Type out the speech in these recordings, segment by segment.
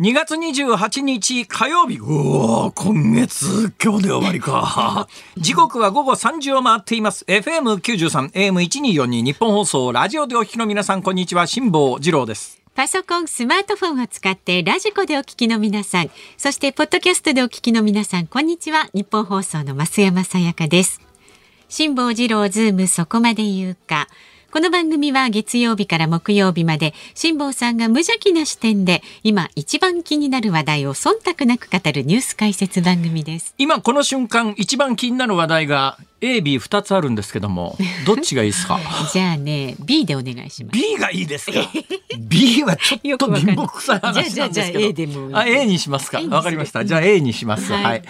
2月28日火曜日。うお今月、今日で終わりか。時刻は午後3時を回っています。FM93、AM1242 ニッポン放送、ラジオでお聞きの皆さん、こんにちは。辛坊治郎です。パソコン、スマートフォンを使ってラジコでお聞きの皆さん、そしてポッドキャストでお聞きの皆さん、こんにちは。ニッポン放送の増山さやかです。辛坊治郎ズームそこまで言うか。この番組は月曜日から木曜日まで辛坊さんが無邪気な視点で今一番気になる話題を忖度なく語るニュース解説番組です。今この瞬間、一番気になる話題が A、B2 つあるんですけども、どっちがいいですか？じゃあね、B でお願いします。B がいいですか？B はちょっと貧乏くさい話なんですけど。じゃあ A でもあ、A にしますか。わかりました。じゃあ A にします。はいはい。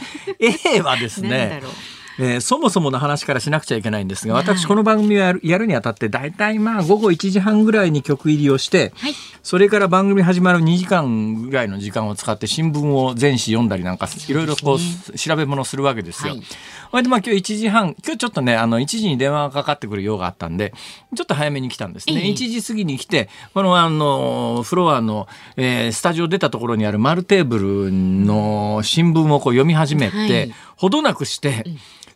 A はですねろう。えーそもそもの話からしなくちゃいけないんですが、はい私この番組をやるやるにあたって大体まあ午後1時半ぐらいに曲入りをして、はい。それから番組始まる2時間ぐらいの時間を使って新聞を全紙読んだりなんかいろいろこう調べ物するわけですよ。はいそれでまあ今日1時半今日ちょっとねあの1時に電話がかかってくる用があったんでちょっと早めに来たんですね。ええ1時過ぎに来てこのあのフロアの、えースタジオ出たところにある丸テーブルの新聞をこう読み始めて、はいほどなくして、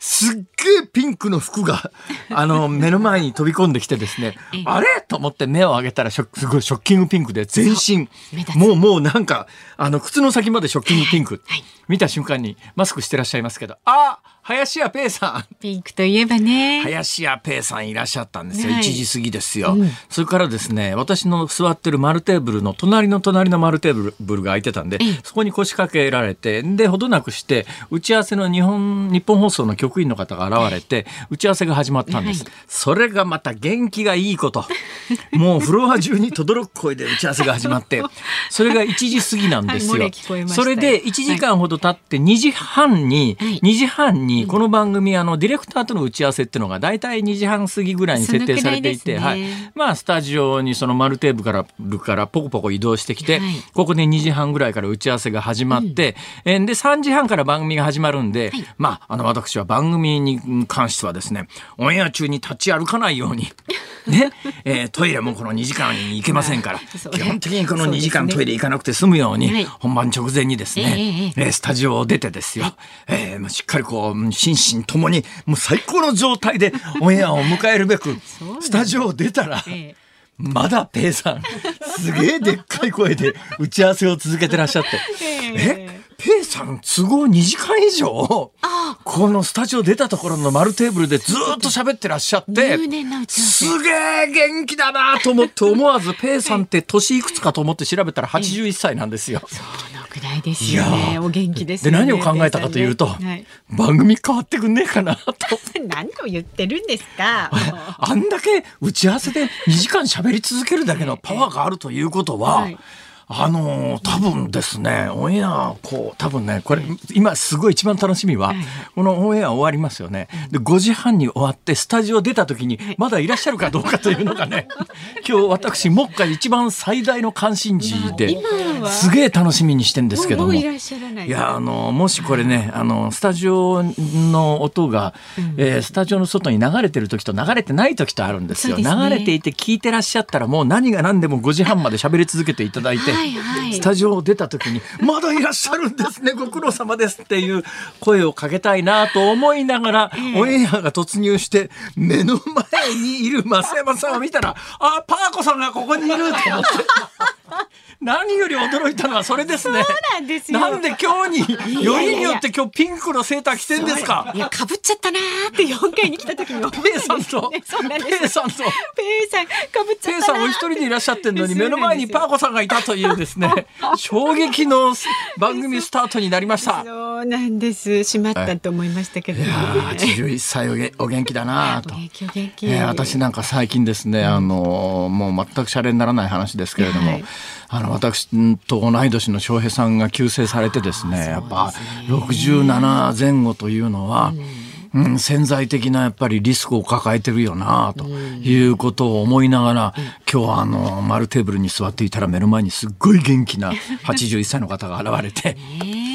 すっげえピンクの服が、あの、目の前に飛び込んできてですねええ、あれ？と思って目を上げたらショック、すごいショッキングピンクで全身もうもうなんか、あの、靴の先までショッキングピンク。はい見た瞬間にマスクしてらっしゃいますけど、あ林家ペイさん。ピンクといえばね。林家ペイさんいらっしゃったんですよ、はい。1時過ぎですよ、うん。それからですね私の座ってる丸テーブルの隣の隣の丸テーブルが空いてたんでええ。そこに腰掛けられてでほどなくして打ち合わせの日本日本放送の局員の方が現れて打ち合わせが始まったんです、はいそれがまた元気がいいこと。もうフロア中に轟く声で打ち合わせが始まって それが1時過ぎなんですよ、それで1時間ほど経って2時半に、はい。2時半にこの番組あのディレクターとの打ち合わせっていうのが大体2時半過ぎぐらいに設定されていて、ね。はい、まあスタジオにその丸テーブルからルからポコポコ移動してきて、はい。ここで2時半ぐらいから打ち合わせが始まって、えーで3時半から番組が始まるんで、はい。まああの私は番組に関してはですねオンエア中に立ち歩かないように。ね えートイレもこの2時間に行けませんから、基本的にこの2そうですね時間トイレ行かなくて済むように、はい。本番直前にですね、えスタジオを出てですよ、えーしっかりこう心身ともにもう最高の状態でオンエアを迎えるべく スタジオを出たら、ええ。まだペイさんすげえでっかい声で打ち合わせを続けてらっしゃってえペイさん都合2時間以上あこのスタジオ出たところの丸テーブルでずーっと喋ってらっしゃってすげえ元気だなと思って思わずペイさんって年いくつかと思って調べたら81歳なんですよ。くらいですよね。ーお元気ですね。何を考えたかというと、はい番組変わってくんねえかなと。何を言ってるんですか？あんだけ打ち合わせで2時間喋り続けるだけのパワーがあるということは、はいあのー多分ですねオンエアこう多分ねこれ今すごい一番楽しみは、このオンエア終わりますよね。で5時半に終わってスタジオ出た時にまだいらっしゃるかどうかというのがね 今日私目下一番最大の関心事ですげえ楽しみにしてんですけども。いやあのもしこれねあのスタジオの音が、えースタジオの外に流れてる時と流れてない時とあるんですよ。流れていて聞いてらっしゃったらもう何が何でも5時半まで喋り続けていただいて、はいはい。スタジオを出た時に「まだいらっしゃるんですね ご苦労様です」っていう声をかけたいなと思いながら、オンエアが突入して目の前にいる増山さんを見たら「あパーコさんがここにいる」と思って。何より驚いたのはそれですね。なんで今日によりによって今日ピンクのセーター着てんですか？い。やかぶっちゃったなーって四回に来た時に思ペイさんと。ね そうなんです。ペイさんと。ペイさんかぶっちゃペイったなーさんお一人でいらっしゃってんのに目の前にパーコさんがいたというですね衝撃の番組スタートになりました。そうなんです。しまったと思いましたけど、いやー81歳お元気だなと。お。元気お元気、えー私なんか最近ですね、あのもう全くシャレにならない話ですけれども、はいあの私と同い年の翔平さんが急逝されてですねやっぱ67前後というのは、うん、潜在的なやっぱりリスクを抱えてるよなということを思いながら、今日はあの丸テーブルに座っていたら目の前にすっごい元気な 81歳の方が現れて。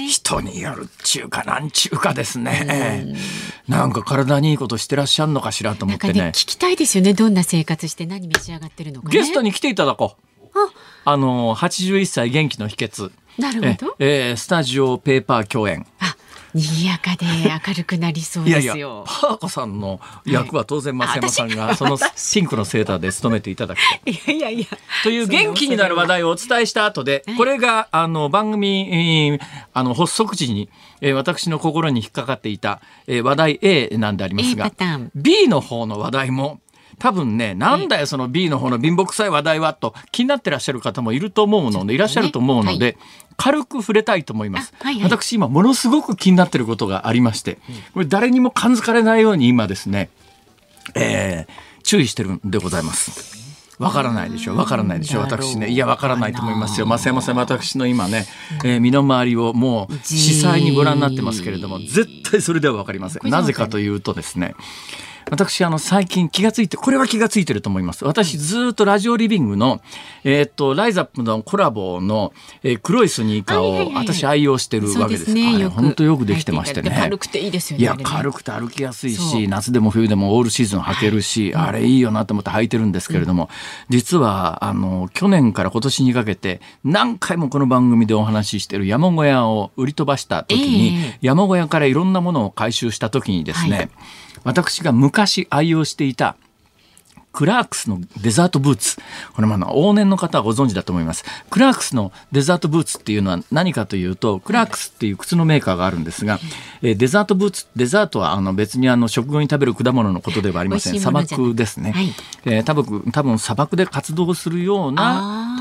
人によるっちゅうかなんちゅうかですね、なんか体にいいことしてらっしゃるのかしらと思ってね。聞きたいですよね。どんな生活して何召し上がってるのかね。ゲストに来ていただこう。あ。の81歳元気の秘訣。なるほど。ええースタジオペーパー共演。あ、賑やかで明るくなりそういやいやですよ。パー子さんの役は当然増山さんがそのピンクのセーターで務めていただくと。い やいやいや。という元気になる話題をお伝えした後ではい、これがあの番組、えーあの発足時に、えー私の心に引っかかっていた、えー話題 A なんでありますが B の方の話題も多分ね、なんだよその B の方の貧乏くさい話題はと気になってらっしゃる方もいると思うので、いらっしゃると思うので、軽く触れたいと思います。あはいはい。私今ものすごく気になってることがありまして、これ誰にも感づかれないように今ですね、えー注意してるんでございます。わからないでしょわからないでしょ私ね。いやわからないと思いますよ。増山さん私の今ね、えー身の回りをもう司祭にご覧になってますけれども絶対それではわかりません。なぜかというとですね私あの最近気がついてこれは気がついてると思います。私ずっとラジオリビングのえーっとライザップのコラボの、えー黒いスニーカーを私愛用してるわけです。ね。本当よくできてましてね。軽くていいですよね。いや軽くて歩きやすいし夏でも冬でもオールシーズン履けるし、あれいいよなと思って履いてるんですけれども、実はあの去年から今年にかけて何回もこの番組でお話ししてる山小屋を売り飛ばした時に、ええ。山小屋からいろんなものを回収した時にですね、はい私が昔愛用していたクラークスのデザートブーツ。これまあ往年の方はご存知だと思います。クラークスのデザートブーツっていうのは何かというと、クラークスっていう靴のメーカーがあるんですが、えーデザートブーツ、デザートはあの別にあの食後に食べる果物のことではありません。砂漠ですね。はいえー多分、多分砂漠で活動するような、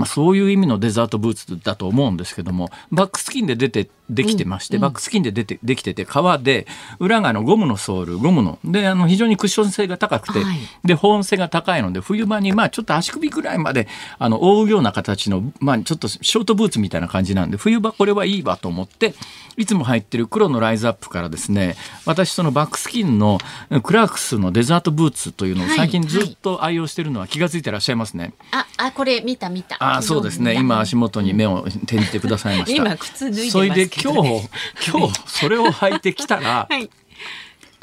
うん、そういう意味のデザートブーツだと思うんですけども、バックスキンで出て、できてまして、バックスキンで出て、できてて、革で、裏があのゴムのソール、ゴムの、で、あの、非常にクッション性が高くて、はいで、保温性が高いので、冬場に、まあ、ちょっと足首ぐらいまで、あの、覆うような形の、まあ、ちょっとショートブーツみたいな感じなんで、冬場これはいいわと思って、いつも入ってる黒のライズアップからですね、私、そのバックスキンのクラークスのデザートブーツというのをはい最近ずっと愛用してるのは気がついてらっしゃいますね。あ、あ、これ見た見た。あそうですね。今足元に目を転じてくださいました。今靴脱いで今日、今日それを履いてきたら、はい。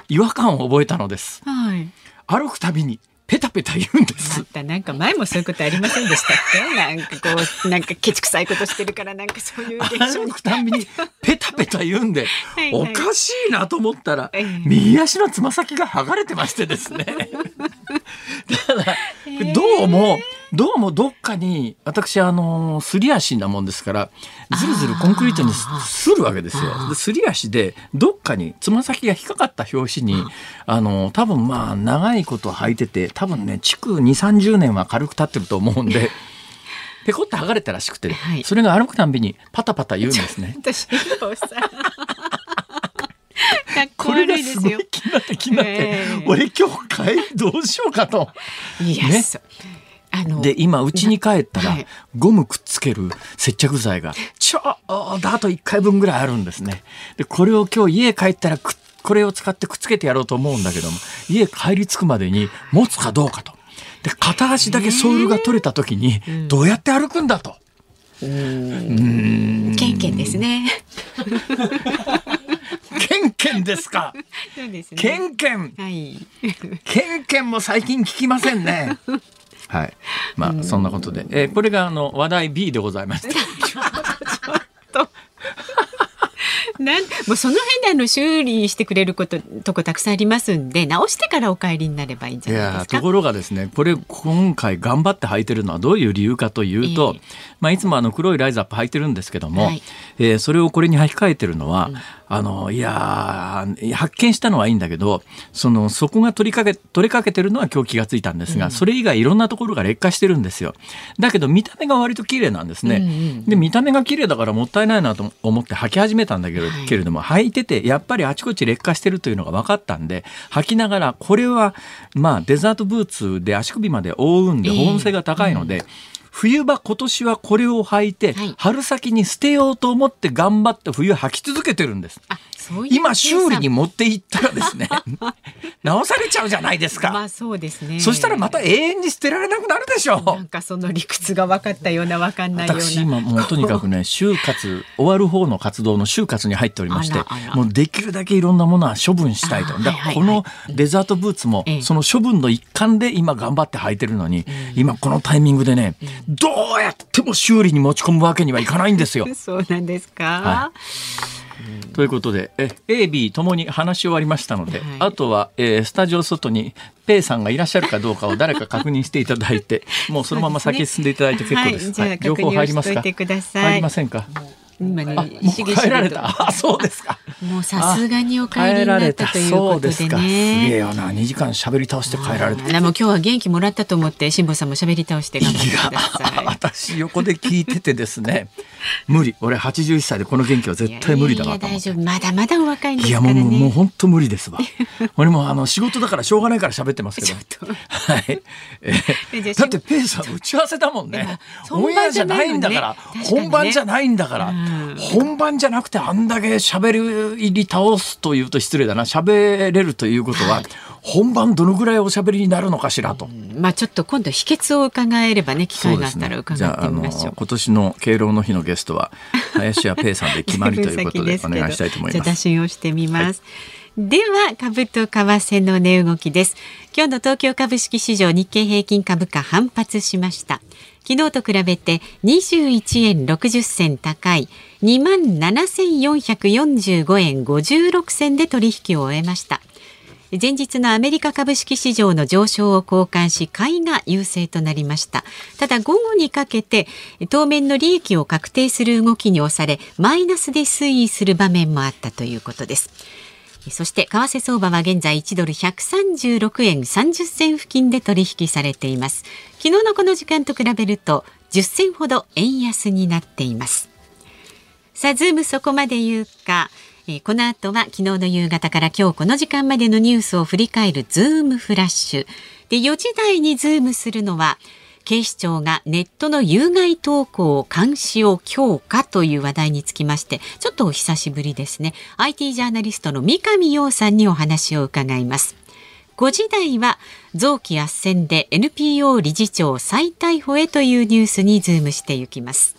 違和感を覚えたのです。はい。歩くたびにペタペタ言うんで。ますたなんか前もそういうことありませんでしたっけ？なんかこうなんかケチくさいことしてるからなんかそういう現象に。歩くたびにペタペタ言うんではいおかしいなと思ったらええ右足のつま先が剥がれてましてですね ただどうもどうもどっかに私あのすり足なもんですからずるずるコンクリートにすするわけですよ。ですり足でどっかにつま先が引っかかった拍子にあの多分まあ長いこと履いてて多分ね築2 3 0年は軽く経ってると思うんで。ペコって剥がれたらしくて、はいそれが歩くたんびにパタパタ言うんですね。ここれがすごい。気になって気になって、ええ俺今日帰りどうしようかと。いや、ねで今家に帰ったら、はいゴムくっつける接着剤がちょうどあと1回分ぐらいあるんですね。でこれを今日家帰ったらこれを使ってくっつけてやろうと思うんだけども家帰り着くまでに持つかどうかと。で片足だけソールが取れた時にどうやって歩くんだと。ケンケンですね。ケンケンですか。そうですね。ケンケン。はい。ケンケンも最近聞きませんね。はい。まあそんなことで、えーこれがあの話題 B でございました。なんもうその辺であの修理してくれることとこたくさんありますんで直してからお帰りになればいいんじいゃないですか？やところがですねこれ今回頑張って履いてるのはどういう理由かというと、ええまあ、いつもあの黒いライズアップ履いてるんですけども、はいえーそれをこれに履き替えてるのは、あのいやー発見したのはいいんだけどそのそこが取りかけ取れかけてるのは今日気がついたんですが、それ以外いろんなところが劣化してるんですよ。だけど見た目が割と綺麗なんですね、うんうんで見た目が綺麗だからもったいないなと思って履き始めたんだけど,、はい。けれども履いててやっぱりあちこち劣化してるというのが分かったんで履きながらこれはまあデザートブーツで足首まで覆うんでええ。保温性が高いので、冬場今年はこれを履いて、はい春先に捨てようと思って頑張って冬履き続けてるんです。あ今修理に持っていったらですね 直されちゃうじゃないですか。まあそうですね。そしたらまた永遠に捨てられなくなるでしょう。なんかその理屈が分かったような分かんないような。私今もう とにかくね就活終わる方の活動の就活に入っておりましてもうできるだけいろんなものは処分したいと。だこのデザートブーツもその処分の一環で今頑張って履いてるのに、今このタイミングでね、どうやっても修理に持ち込むわけにはいかないんですよ。そうなんですか。はいということでえ A、B ともに話し終わりましたので、はい、あとは、えー、スタジオ外にペイさんがいらっしゃるかどうかを 誰か確認していただいてもうそのまま先進んでいただいて結構です。はい、両方入りますか？入りませんか？今ね、もう帰られた。あ、そうですか。もうさすがにお帰りになったということでね。すげえよな、二時間喋り倒して帰られた。もう今日は元気もらったと思って辛坊さんも喋り倒して頑張ってください。私横で聞いててですね、無理。俺八十一歳でこの元気は絶対無理だな大丈夫。まだまだお若いんですからね。いやもうもう本当無理ですわ。俺もあの仕事だからしょうがないから喋ってますけど。はい。えー、だってペイさん打ち合わせだもんね。オンエアじゃないんだから、本番じゃないんだから。本番じゃなくてあんだけ喋り倒すというと失礼だな喋れるということは、本番どのぐらいおしゃべりになるのかしらと。まあちょっと今度秘訣を伺えればね機会があったら伺ってみましょう。うね、今年の敬老の日のゲストは 林家ペイさんで決まりということでお願いしたいと思います。じゃ打診をしてみます。はいでは株と為替の値動きです今日の東京株式市場日経平均株価反発しました昨日と比べて21円60銭高い。2万7445円56銭で取引を終えました。前日のアメリカ株式市場の上昇を交換し買いが優勢となりました。ただ午後にかけて当面の利益を確定する動きに押されマイナスで推移する場面もあったということです。そして為替相場は現在1ドル136円30銭付近で取引されています。昨日のこの時間と比べると10銭ほど円安になっています。さあズームそこまで言うか。えこの後は昨日の夕方から今日この時間までのニュースを振り返るズームフラッシュ。で4時台にズームするのは警視庁がネットの有害投稿監視を強化という話題につきましてちょっとお久しぶりですね。IT ジャーナリストの三上洋さんにお話を伺います。5時台は臓器斡旋で NPO 理事長再逮捕へというニュースにズームしていきます。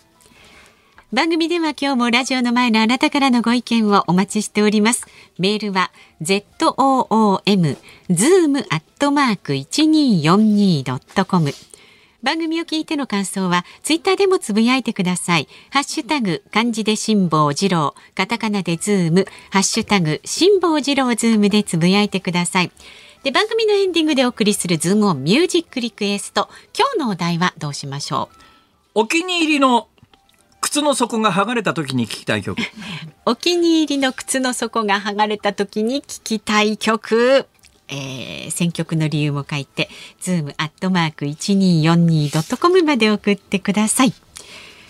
番組では今日もラジオの前のあなたからのご意見をお待ちしております。メールは zoom zoom アットマーク 1242.com 番組を聞いての感想はツイッターでもつぶやいてください。ハッシュタグ漢字で辛坊治郎。カタカナでズーム。ハッシュタグ辛坊治郎ズームでつぶやいてください。で番組のエンディングでお送りするズームオンミュージックリクエスト。今日のお題はどうしましょう？お気に入りの靴の底が剥がれた時に聞きたい曲。お気に入りの靴の底が剥がれた時に聞きたい曲えー、選曲の理由も書いて、ズームアットマーク 1242.com まで送ってください。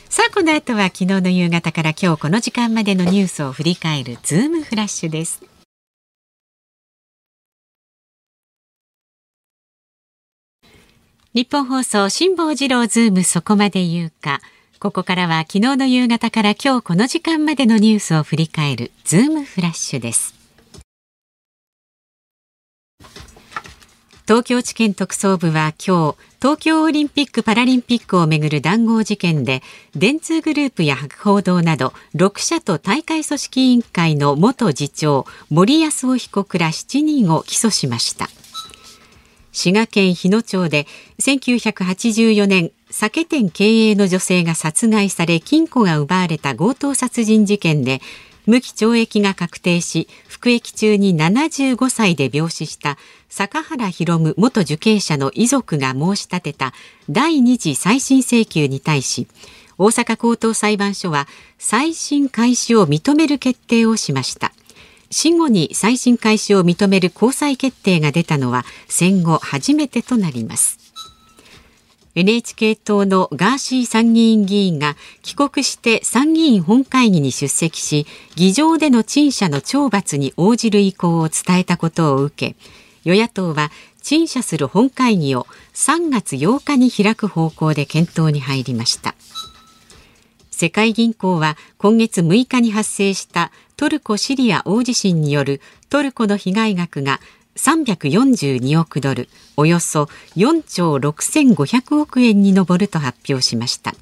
さあ、この後は昨日の夕方から今日この時間までのニュースを振り返るズームフラッシュです。ニッポン放送辛坊治郎ズームそこまで言うか。ここからは昨日の夕方から今日この時間までのニュースを振り返るズームフラッシュです。東京地検特捜部は今日東京オリンピック・パラリンピックをめぐる談合事件で電通グループや博報堂など6社と大会組織委員会の元次長森泰夫被告ら7人を起訴しました。滋賀県日野町で1984年酒店経営の女性が殺害され金庫が奪われた強盗殺人事件で無期懲役が確定し服役中に75歳で病死した坂原博元受刑者の遺族が申し立てた第二次再審請求に対し大阪高等裁判所は再審開始を認める決定をしました。死後に再審開始を認める高裁決定が出たのは戦後初めてとなります。NHK 党のガーシー参議院議員が帰国して参議院本会議に出席し議場での陳謝の懲罰に応じる意向を伝えたことを受け与野党は陳謝する本会議を3月8日に開く方向で検討に入りました。世界銀行は今月6日に発生したトルコ・シリア大地震によるトルコの被害額が342億ドルおよそ4兆6500億円に上ると発表しました。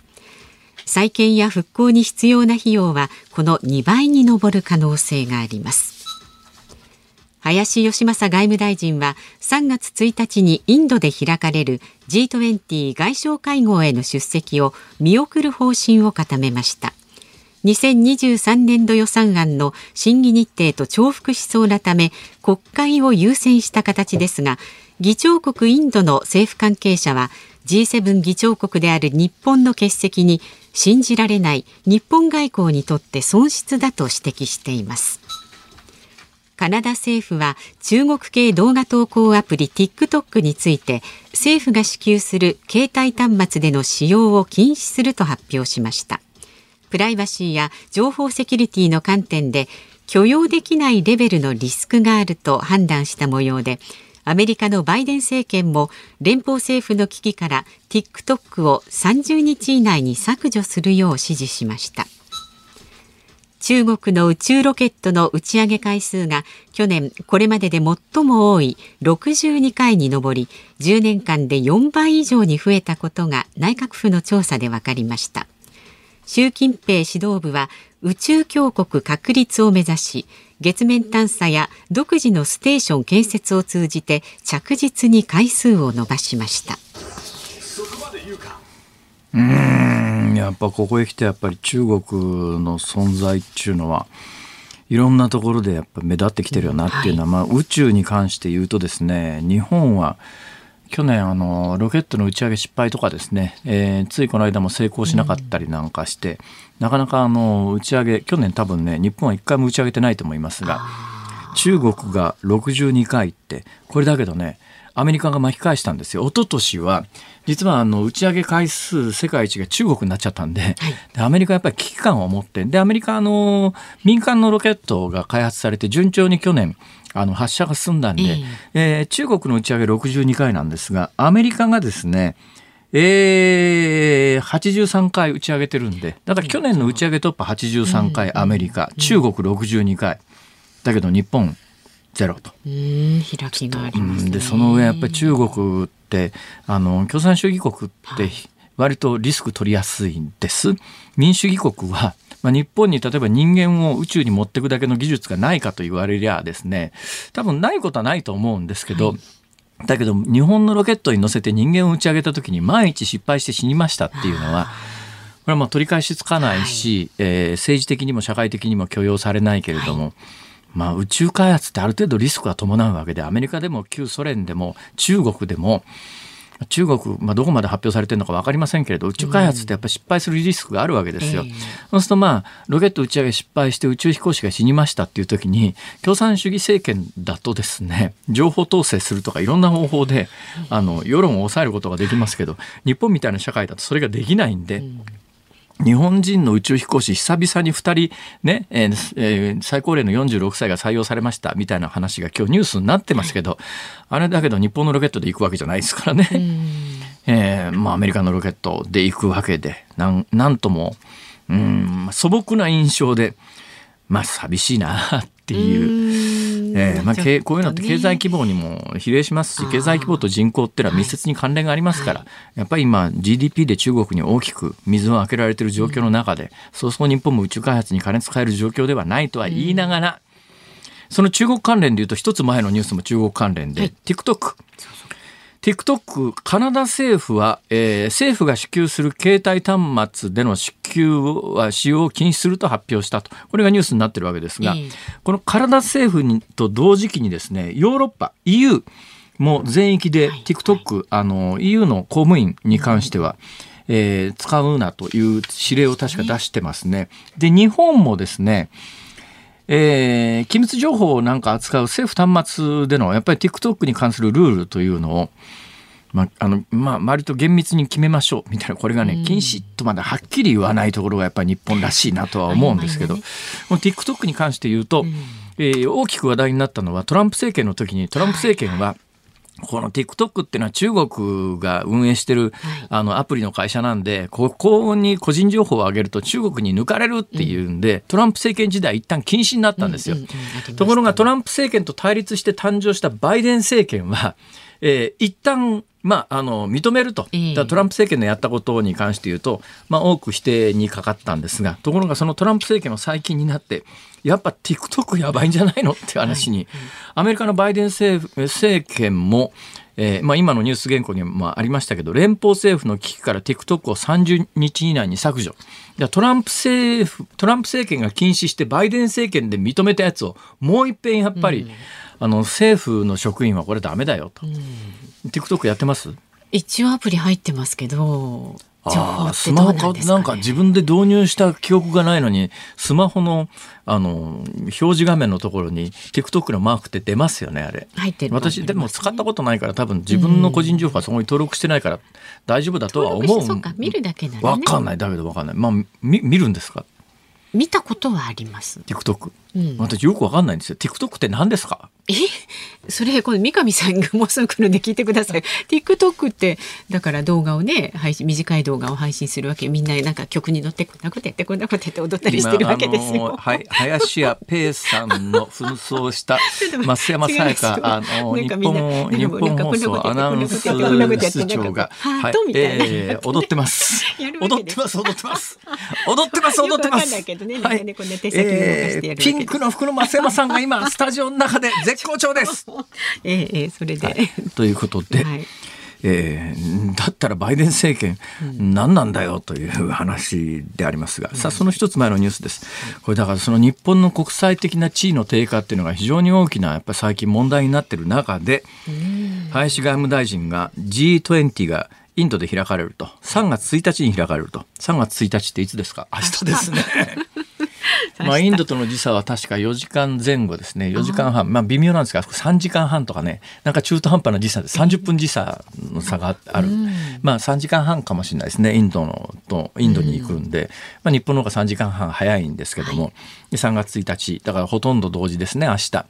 再建や復興に必要な費用はこの2倍に上る可能性があります。林芳正外務大臣は3月1日にインドで開かれる G20 外相会合への出席を見送る方針を固めました。2023年度予算案の審議日程と重複しそうなため国会を優先した形ですが議長国インドの政府関係者は G7 議長国である日本の欠席に信じられない日本外交にとって損失だと指摘しています。カナダ政府は中国系動画投稿アプリ TikTok について政府が支給する携帯端末での使用を禁止すると発表しました。プライバシーや情報セキュリティの観点で許容できないレベルのリスクがあると判断した模様でアメリカのバイデン政権も連邦政府の危機から TikTok を30日以内に削除するよう指示しました。中国の宇宙ロケットの打ち上げ回数が去年これまでで最も多い62回に上り10年間で4倍以上に増えたことが内閣府の調査で分かりました。習近平指導部は宇宙強国確立を目指し月面探査や独自のステーション建設を通じて着実に回数を伸ばしました。うん。やっぱここへ来てやっぱり中国の存在っていうのはいろんなところでやっぱ目立ってきてるよなっていうのは、はい、まあ、宇宙に関して言うとですね日本は去年あのロケットの打ち上げ失敗とかですね、えー、ついこの間も成功しなかったりなんかして、うん、なかなかあの打ち上げ去年多分ね日本は一回も打ち上げてないと思いますが中国が62回ってこれだけどねアメリカが巻き返したんですよ。一昨年は実はあの打ち上げ回数世界一が中国になっちゃったんではい、でアメリカやっぱり危機感を持ってでアメリカの民間のロケットが開発されて順調に去年あの発射が進んだんで、えー、えー、中国の打ち上げ62回なんですがアメリカがですねえー、83回打ち上げてるんでだから去年の打ち上げ突破83回アメリカ、中国62回。だけど日本ゼロと。開きがあります、ね、でその上やっぱり中国ってあの共産主義国って割とリスク取りやすいんです。民主主義国はまあ、日本に例えば人間を宇宙に持っていくだけの技術がないかと言われりゃですね多分ないことはないと思うんですけど、はい、だけど日本のロケットに乗せて人間を打ち上げた時に万一失敗して死にましたっていうのは。これはまあ取り返しつかないし、はい、えー、政治的にも社会的にも許容されないけれども、はいまあ、宇宙開発ってある程度リスクが伴うわけでアメリカでも旧ソ連でも中国でも中国、まあ、どこまで発表されてるのか分かりませんけれど宇宙開発ってやっぱり失敗するリスクがあるわけですよ。うん、そうするとまあロケット打ち上げ失敗して宇宙飛行士が死にましたっていう時に共産主義政権だとですね情報統制するとかいろんな方法であの世論を抑えることができますけど日本みたいな社会だとそれができないんで。うん日本人の宇宙飛行士久々に2人ね、えーえー、最高齢の46歳が採用されましたみたいな話が今日ニュースになってますけど、あれだけど日本のロケットで行くわけじゃないですからね。えー、まあアメリカのロケットで行くわけで、なんなんとも、うん、素朴な印象で、まあ寂しいなっていう。えーまあ、けこういうのって経済規模にも比例しますし経済規模と人口っていうのは密接に関連がありますから、はい、やっぱり今 GDP で中国に大きく水を開けられている状況の中で、うん、そうそう日本も宇宙開発に金使える状況ではないとは言いながら、うん、その中国関連でいうと一つ前のニュースも中国関連で、はい、TikTok。TikTok カナダ政府は、えー、政府が支給する携帯端末での支給は使用を禁止すると発表したと。これがニュースになってるわけですが、えー、このカナダ政府にと同時期にですねヨーロッパ EU も全域で TikTok、はい、あの EU の公務員に関しては、えー、使うなという指令を確か出してますね。で日本もですねえー、機密情報をなんか扱う政府端末でのやっぱり TikTok に関するルールというのをまあのまあ、割と厳密に決めましょうみたいな。これがね、禁止とまだはっきり言わないところがやっぱり日本らしいなとは思うんですけど、この TikTok に関して言うと、えー、大きく話題になったのはトランプ政権の時にトランプ政権はこの TikTok っていうのは中国が運営してる、あのアプリの会社なんでここに個人情報を上げると中国に抜かれるっていうんで、トランプ政権時代一旦禁止になったんですよ。ところがトランプ政権と対立して誕生したバイデン政権は、えー、一旦まあ、あの認めると、トランプ政権のやったことに関して言うと、まあ、多く否定にかかったんですがところがそのトランプ政権の最近になってやっぱ TikTok やばいんじゃないのって話に、アメリカのバイデン政政権も、えーまあ、今のニュース原稿にもありましたけど連邦政府の危機から TikTok を30日以内に削除。トランプ政府トランプ政権が禁止してバイデン政権で認めたやつをもう一遍やっぱり、うん、あの政府の職員はこれダメだよと、うん、TikTok やってます？一応アプリ入ってますけどあスマホかなんか自分で導入した記憶がないのにスマホのあの表示画面のところに TikTok のマークって出ますよねあれ。入ってる、ね、私でも使ったことないから多分自分の個人情報はそこに登録してないから大丈夫だとは思うそうか見るだけなら、ね、分かんない。だけど分かんない。まあ見見るんですか？見たことはあります。TikTok、うん、私よく分かんないんですよ。TikTok って何ですか？え？それこの三上さんがもうすぐ来るんで聞いてください。TikTok ってだから動画をね配信短い動画を配信するわけ。みんななんか曲に乗ってこんなことやってこんなことやって踊ったりしてるわけですよ。はい、林家ペイさんの紛争した 増山さやかあの日本日本放送アナウンス室長が、はい。えー、踊ってます。踊ってます踊ってます。踊ってます踊ってます。はい、えー、ピンクの服の増山さんが今 スタジオの中で絶好調です。えー、えー、それで、はい、ということで。はい。えー、だったらバイデン政権、何なんだよという話でありますが、さあその一つ前のニュースです。これだからその日本の国際的な地位の低下っていうのが非常に大きなやっぱり最近問題になっている中で、林外務大臣が G20 がインドで開かれると。3月1日に開かれると。3月1日っていつですか？明日ですね。まあ、インドとの時差は確か4時間前後ですね。4時間半。まあ微妙なんですが3時間半とかね。なんか中途半端な時差で30分時差の差がある、まあ3時間半かもしれないですね。インドのとインドに行くんで、まあ、日本の方が3時間半早いんですけども、はい、3月1日。だからほとんど同時ですね明日。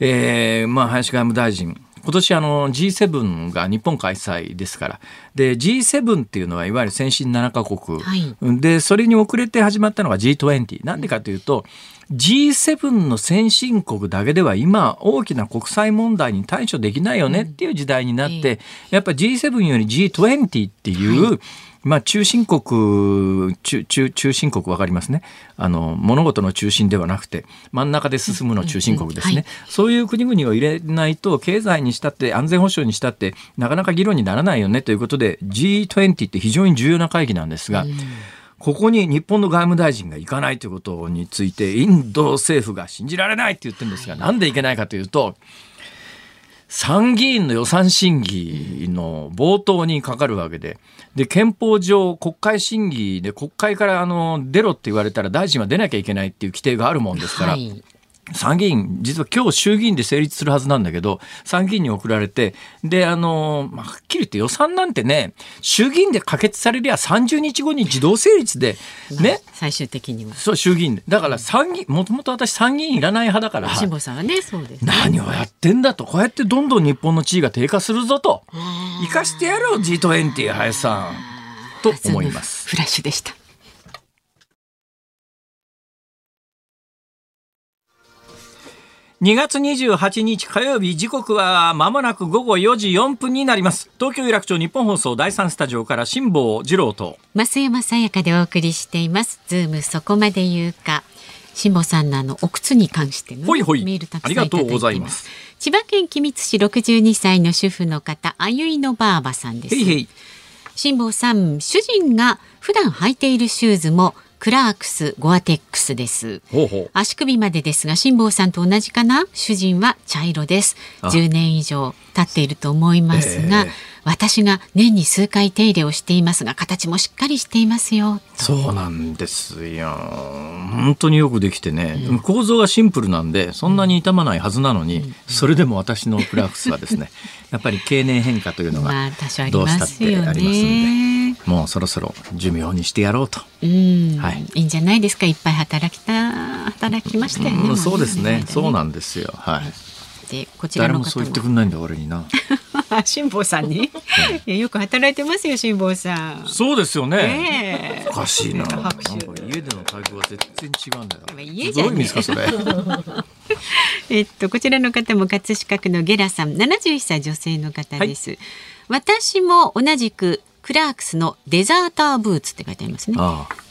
えーまあ、林外務大臣今年あの G7 が日本開催ですから。で G7 っていうのはいわゆる先進7カ国、はい、でそれに遅れて始まったのが G20 なんでかというと G7 の先進国だけでは今大きな国際問題に対処できないよねっていう時代になって、やっぱ G7 より G20 っていう、はいまあ、中心国中中中心国分かりますね。あの物事の中心ではなくて真ん中で進むの中心国ですね、そういう国々を入れないと経済にしたって安全保障にしたってなかなか議論にならないよねということで G20 って非常に重要な会議なんですが。ここに日本の外務大臣が行かないということについてインド政府が信じられないって言ってるんですが、なんでいけないかというと参議院の予算審議の冒頭にかかるわけで、で、憲法上国会審議で国会からあの出ろって言われたら大臣は出なきゃいけないっていう規定があるもんですから、はい。参議院、実は今日衆議院で成立するはずなんだけど、参議院に送られて、で、あの、まあ、はっきり言って予算なんてね、衆議院で可決されりゃ30日後に自動成立で、ね。最終的には。そう、衆議院で。だから参議院、もともと私参議院いらない派だから。辛坊さんはね、そうです、ね、何をやってんだと、こうやってどんどん日本の地位が低下するぞと、生かしてやろう、G20、林さん。と思います。フラッシュでした。2月28日火曜日時刻はまもなく午後4時4分になります。東京有楽町日本放送第三スタジオから辛坊治郎と。増山さやかでお送りしています。ズームそこまで言うか。辛坊さんのあのお靴に関してのほいほい。メールたくさんいただいてありがとうございます。千葉県君津市62歳の主婦の方あゆいのばあばさんです。辛坊さん主人が普段履いているシューズもクラークスゴアテックスです。足首までですが辛坊さんと同じかな？主人は茶色です。10年以上経っていると思いますが、えー、私が年に数回手入れをしていますが形もしっかりしていますよ。そうなんですよ。本当によくできてね、うん、構造がシンプルなんでそんなに傷まないはずなのに、うん、それでも私のクラークスはですね やっぱり経年変化というのがどうしたってありますんで。もうそろそろ寿命にしてやろうと。うん、はい、いいんじゃないですか？いっぱい働きた働きましたよね。うん、そうですね、ね、そうなんですよ。はい。でこちらの方もそう言ってくんないんだ俺にな。辛坊さんに、よく働いてますよ辛坊さん。そうですよね。おかしいな。なんか家での対応は全然違うんだよ。まあ家じゃね。えっとこちらの方も葛飾区のゲラさん、71歳女性の方です。私も同じくクラークスのデザーターブーツって書いてありますね。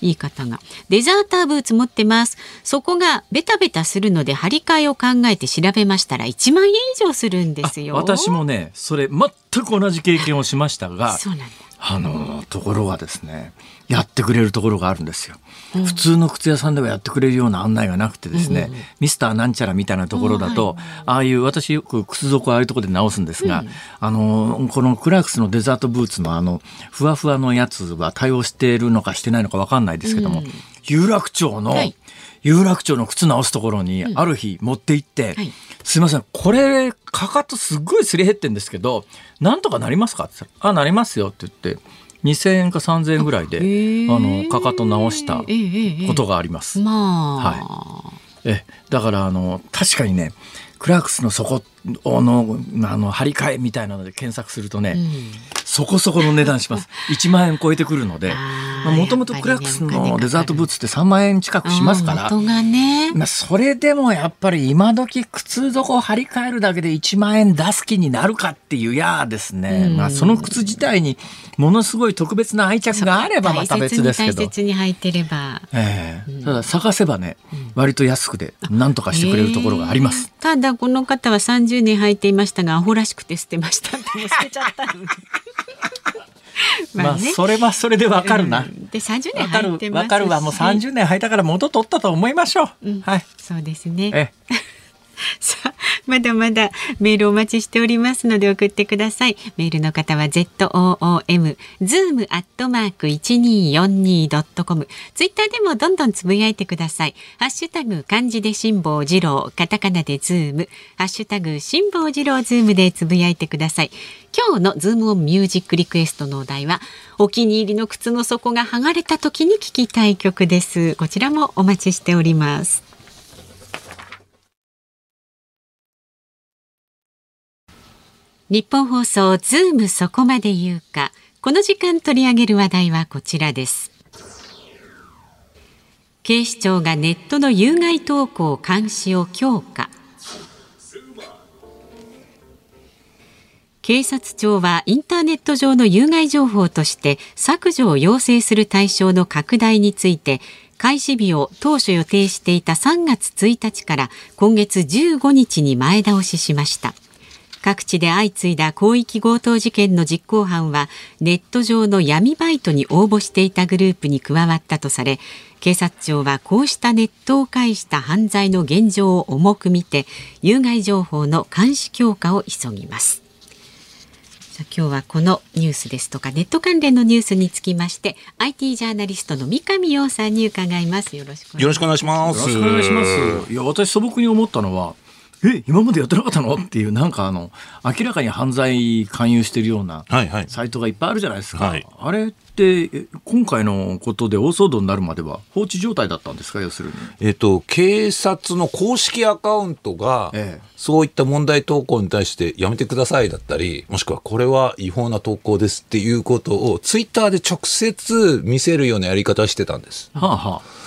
言い方が。デザーターブーツ持ってます。そこがベタベタするので張り替えを考えて調べましたら1万円以上するんですよ。あ私もねそれ全く同じ経験をしましたがそうなんだ。あのところがですねやってくれるところがあるんですよ、普通の靴屋さんではやってくれるような案内がなくてですね、ミスターなんちゃらみたいなところだと、ああいう私よく靴底ああいうところで直すんですが、あのこのクラークスのデザートブーツのあのふわふわのやつは対応しているのかしてないのかわかんないですけども、有楽町の、はい有楽町の靴直すところにある日持って行って、はい。すいませんこれかかとすっごいすり減ってんですけどなんとかなりますか?」って言ったら「あなりますよ」って言って2,000円か3,000円ぐらいであのかかと直したことがあります。まあ、えだからあの確かにねクラークスの底のあの張り替えみたいなので検索するとね、うん。そこそこの値段します。1万円超えてくるのでもともとクラークスのデザートブーツって3万円近くしますから。ね。まあ、それでもやっぱり今時靴底を張り替えるだけで1万円出す気になるかっていうやーですね、うん。まあ、その靴自体にものすごい特別な愛着があればまた別ですけど。大切に大切に履いてれば。ええ。ただ探せばね、割と安くで何とかしてくれるところがあります。へー。ただこの方は30年履いていましたがアホらしくて捨てましたってもう捨てちゃったの。まあ、それはそれでわかるな。うんで30年履いてますしわかるわもう30年履いたから元取ったと思いましょう。うんはい。そうですね。さあまだまだメールお待ちしておりますので送ってください。メールの方は ZOOM zoom アットマーク一二四二ドットコム。ツイッターでもどんどんつぶやいてください。ハッシュタグ漢字で辛坊治郎、カタカナでズーム、ハッシュタグ辛坊治郎ズームでつぶやいてください。今日のズームオンミュージックリクエストのお題はお気に入りの靴の底が剥がれた時に聴きたい曲です。こちらもお待ちしております。ニッポン放送ズームそこまで言うか。この時間取り上げる話題はこちらです。警察庁がネットの有害投稿監視を強化。警察庁はインターネット上の有害情報として削除を要請する対象の拡大について開始日を当初予定していた3月1日から今月15日に前倒ししました。各地で相次いだ広域強盗事件の実行犯はネット上の闇バイトに応募していたグループに加わったとされ警察庁はこうしたネットを介した犯罪の現状を重く見て有害情報の監視強化を急ぎますさあ今日はこのニュースですとかネット関連のニュースにつきまして IT ジャーナリストの三上洋さんに伺いますよろしくお願いしますよろしくお願いします。よろしくお願いします。いや、私素朴に思ったのは、え、今までやってなかったの？っていう、なんかあの、明らかに犯罪勧誘してるようなはいはい。サイトがいっぱいあるじゃないですか。はいあれって、え今回のことで大騒動になるまでは放置状態だったんですか、要するに。えっと、警察の公式アカウントが、ええそういった問題投稿に対してやめてくださいだったり、もしくはこれは違法な投稿ですっていうことをツイッターで直接見せるようなやり方をしてたんです。はあはあ。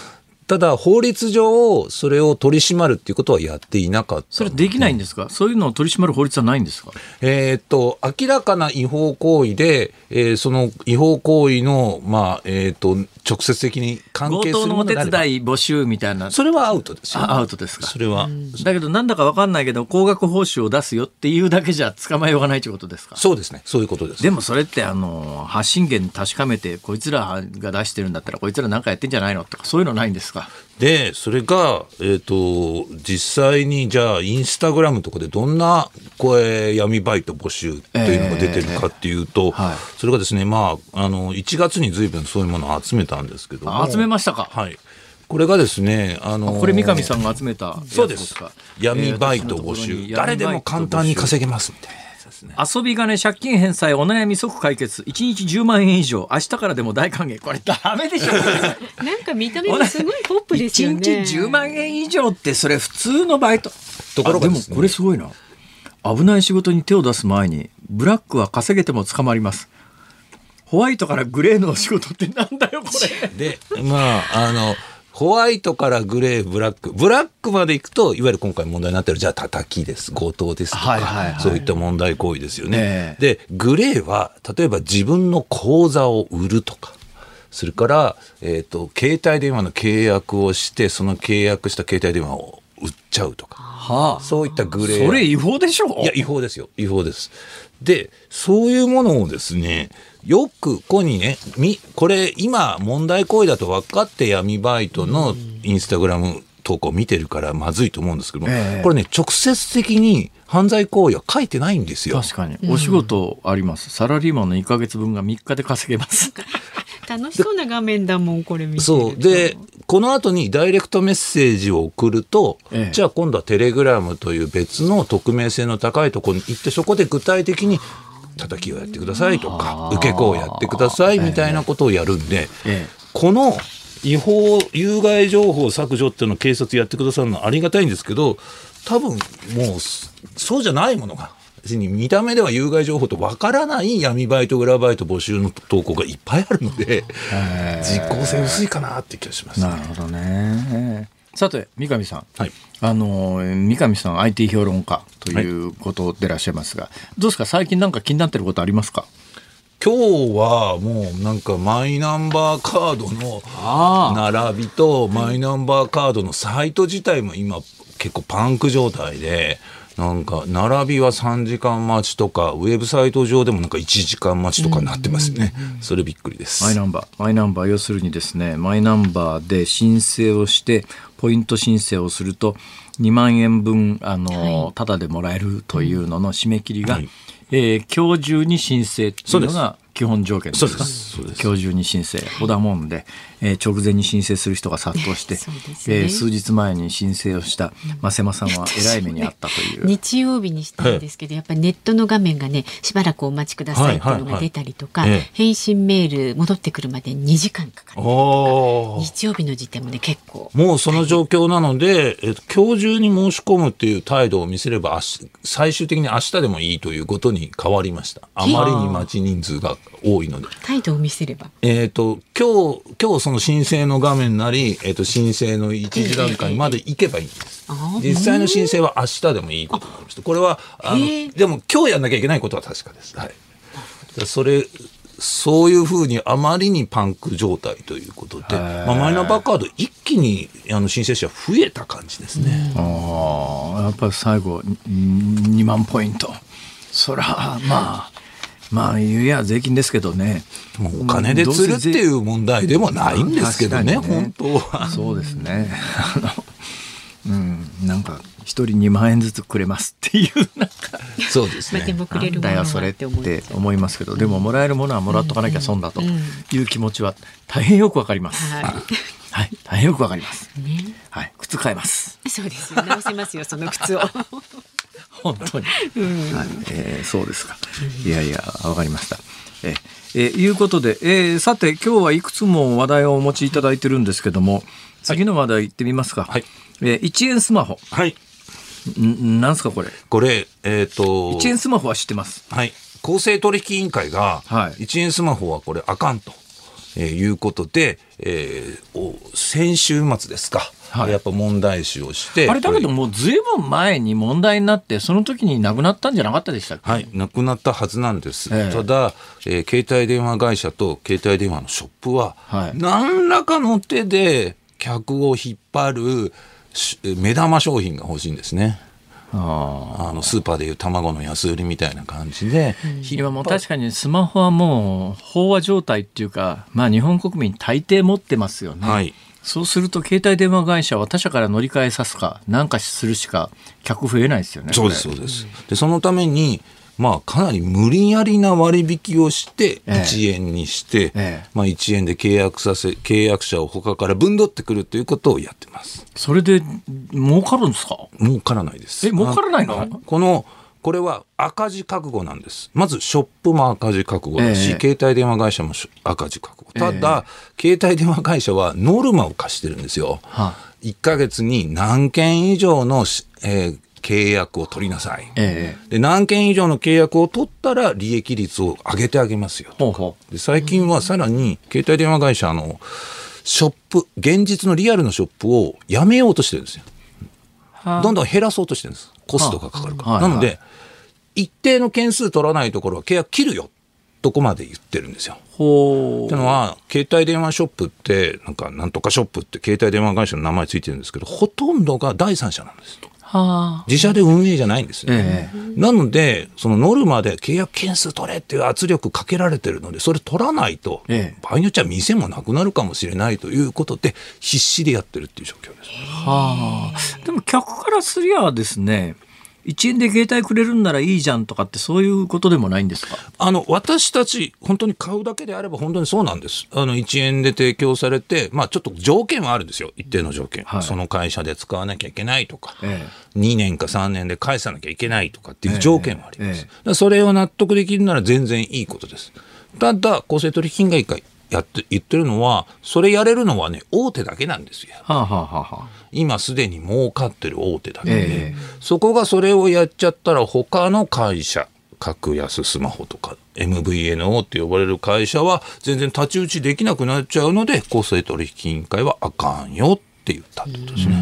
ただ法律上それを取り締まるっていうことはやっていなかった。それできないんですか、そういうのを取り締まる法律はないんですか？えーっと、明らかな違法行為で、えーその違法行為の、まあ、えーっと、直接的に関係する強盗のお手伝い募集みたいな。それはアウトですよ、あアウトですかそれは。だけどなんだかわかんないけど高額報酬を出すよっていうだけじゃ捕まえようがないということですか？そうですね。そういうことです。でもそれってあの発信源確かめてこいつらが出してるんだったらこいつらなんかやってんじゃないのとかそういうのないんですか？で、それが、えっ、と、実際にじゃあ、インスタグラムとかでどんな、これ、闇バイト募集っていうのが出てるかっていうと、えーはいそれがですね、まあ、あの、1月に随分そういうものを集めたんですけど集めましたか？はい。これがですね、あのこれ三上さんが集めたそうですか。闇バイト募集。に誰でも簡単に稼げますみたいな。遊び金借金返済お悩み即解決。1日10万円以上。明日からでも大歓迎。これダメでしょ。なんか見た目もすごいポップですよ1ね。日10万円以上ってそれ普通のバイト。ところがあでもこれすごいな。危ない仕事に手を出す前にブラックは稼げても捕まります。ホワイトからグレーのお仕事ってなんだよこれ。でまああのホワイトからグレーブラックブラックまでいくといわゆる今回問題になってるじゃあ叩きです強盗ですとか、はいはいはいそういった問題行為ですよね。ええでグレーは例えば自分の口座を売るとか。それから、えっ、と、携帯電話の契約をして、その契約した携帯電話を売っちゃうとか。はあそういったグレー。それ違法でしょ？いや、違法ですよ。違法です。で、そういうものをですね、よくここにね、み、これ今問題行為だと分かって闇バイトのインスタグラム投稿を見てるからまずいと思うんですけども、ええこれね、直接的に犯罪行為は書いてないんですよ。確かにお仕事あります、サラリーマンの1か月分が3日で稼げます楽しそうな画面だもんこれ見てると。そう。で、この後にダイレクトメッセージを送ると、ええ。じゃあ今度はテレグラムという別の匿名性の高いところに行って、そこで具体的に叩きをやってくださいとか受け子をやってくださいみたいなことをやるんで、ええ。この違法、有害情報削除っていうのを警察やってくださるのはありがたいんですけど、多分もうそそうじゃないものが、別に見た目では有害情報とわからない闇バイト、裏バイト募集の投稿がいっぱいあるので、実効性薄いかなって気がします、なるほどね。さて三上さん、はい。あの三上さん IT 評論家ということでいらっしゃいますが、どうですか？最近なんか気になってることありますか？今日はもうなんかマイナンバーカードのあ並びとマイナンバーカードのサイト自体も今結構パンク状態でなんか並びは3時間待ちとかウェブサイト上でもなんか1時間待ちとかになってますね。それびっくりです。マイナンバー。マイナンバー要するにですねマイナンバーで申請をしてポイント申請をすると2万円分あの、タダでもらえるというのの締め切りが、はい。えー今日中に申請っていうのが基本条件ですか？今日中に申請ほだもんで、えー直前に申請する人が殺到して、ね。えー数日前に申請をした増山さんは えらい目にあったという。日曜日にしたんですけど、やっぱりネットの画面がねしばらくお待ちくださいっていうのが出たりとか、返信メール戻ってくるまで2時間かかる日曜日の時点もね結構。もうその状況なので、えっと、今日中に申し込むっていう態度を見せれば、最終的に明日でもいいということに変わりました。あまりに待ち人数が多いので。態度を見せればえっ、と、今日、今日その申請の画面なり、えっ、と、申請の一時段階まで行けばいいんです。実際の申請は明日でもいいことになりました。これは、あのでも今日やんなきゃいけないことは確かです。はい。それ、そういうふうにあまりにパンク状態ということで、まあ、マイナンバーカード一気にあの申請者増えた感じですね。ああやっぱり最後2万ポイントそらまあまあ言うや税金ですけどね。お金で釣るっていう問題でもないんですけどね、確かに本当は。そうですね。あのうんなんか一人2万円ずつくれますっていうなんか。そうですね。なんだよそれって思いますけどでももらえるものはもらっとかなきゃ損だという気持ちは大変よくわかります。ははい。大変よくわかります。いね。はい。靴買えます。そうですよ。直せますよその靴を 本当に、はい。えーそうですか。いやいやわかりました。えーえーいうことで、えーさて今日はいくつも話題をお持ちいただいてるんですけども次の話題行ってみますか、はい。えー1円スマホ。はい。んなんすかこれ？これ、えっ、と、1円スマホは知ってます。はい。公正取引委員会が、はい。1円スマホはこれあかんと、えーいうことで、えーお先週末ですか、はいやっぱ問題視をして。あれだけどこもうずいぶん前に問題になってその時に亡くなったんじゃなかったでしたっけ、はい、なくなったはずなんです。ええただ、えー携帯電話会社と携帯電話のショップは、はい何らかの手で客を引っ張るし目玉商品が欲しいんですね。ああのスーパーでいう卵の安売りみたいな感じで、ー今もう確かにスマホはもう飽和状態っていうか、まあ、日本国民大抵持ってますよね。はいそうすると携帯電話会社は他社から乗り換えさすか何かするしか客増えないですよね。そうですそうです。でそのためにまあかなり無理やりな割引をしてええ1円にして、ええまあ1円で契約させ契約者を他から分取ってくるということをやってます。それで儲かるんですか？儲からないです。え儲からないの？あこのこれは赤字覚悟なんです。まずショップも赤字覚悟だし、ええ携帯電話会社もし赤字覚悟。ただ、携帯電話会社はノルマを課してるんですよ。は1ヶ月に何件以上のし、えー契約を取りなさい。えで何件以上の契約を取ったら利益率を上げてあげますよ。で最近はさらに携帯電話会社のショップ現実のリアルのショップをやめようとしてるんですよ。どんどん減らそうとしてるんですコストがかかるから。はいはいなので一定の件数取らないところは契約切るよとこまで言ってるんですよ。う。ほってのは携帯電話ショップってなんかなんとかショップって携帯電話会社の名前ついてるんですけどほとんどが第三者なんです。は自社で運営じゃないんですよ、えなのでそのノルマで契約件数取れっていう圧力かけられてるのでそれ取らないと、ええ場合によっちゃ店もなくなるかもしれないということで必死でやってるっていう状況です。はあ。でも客からすりゃですね、1円で携帯くれるんならいいじゃんとかってそういうことでもないんですか？あの私たち本当に買うだけであれば本当にそうなんです。あの1円で提供されてまあちょっと条件はあるんですよ。一定の条件、はい。その会社で使わなきゃいけないとか、え2年か3年で返さなきゃいけないとかっていう条件はあります、ええ。それを納得できるなら全然いいことです。ただ公正取引委員会やって言ってるのはそれやれるのはね大手だけなんですよ。はあ、はあはあはあ、今すでに儲かってる大手だけで、ええ。そこがそれをやっちゃったら他の会社格安スマホとか MVNO って呼ばれる会社は全然太刀打ちできなくなっちゃうので公正取引委員会はあかんよって言ったってことですね。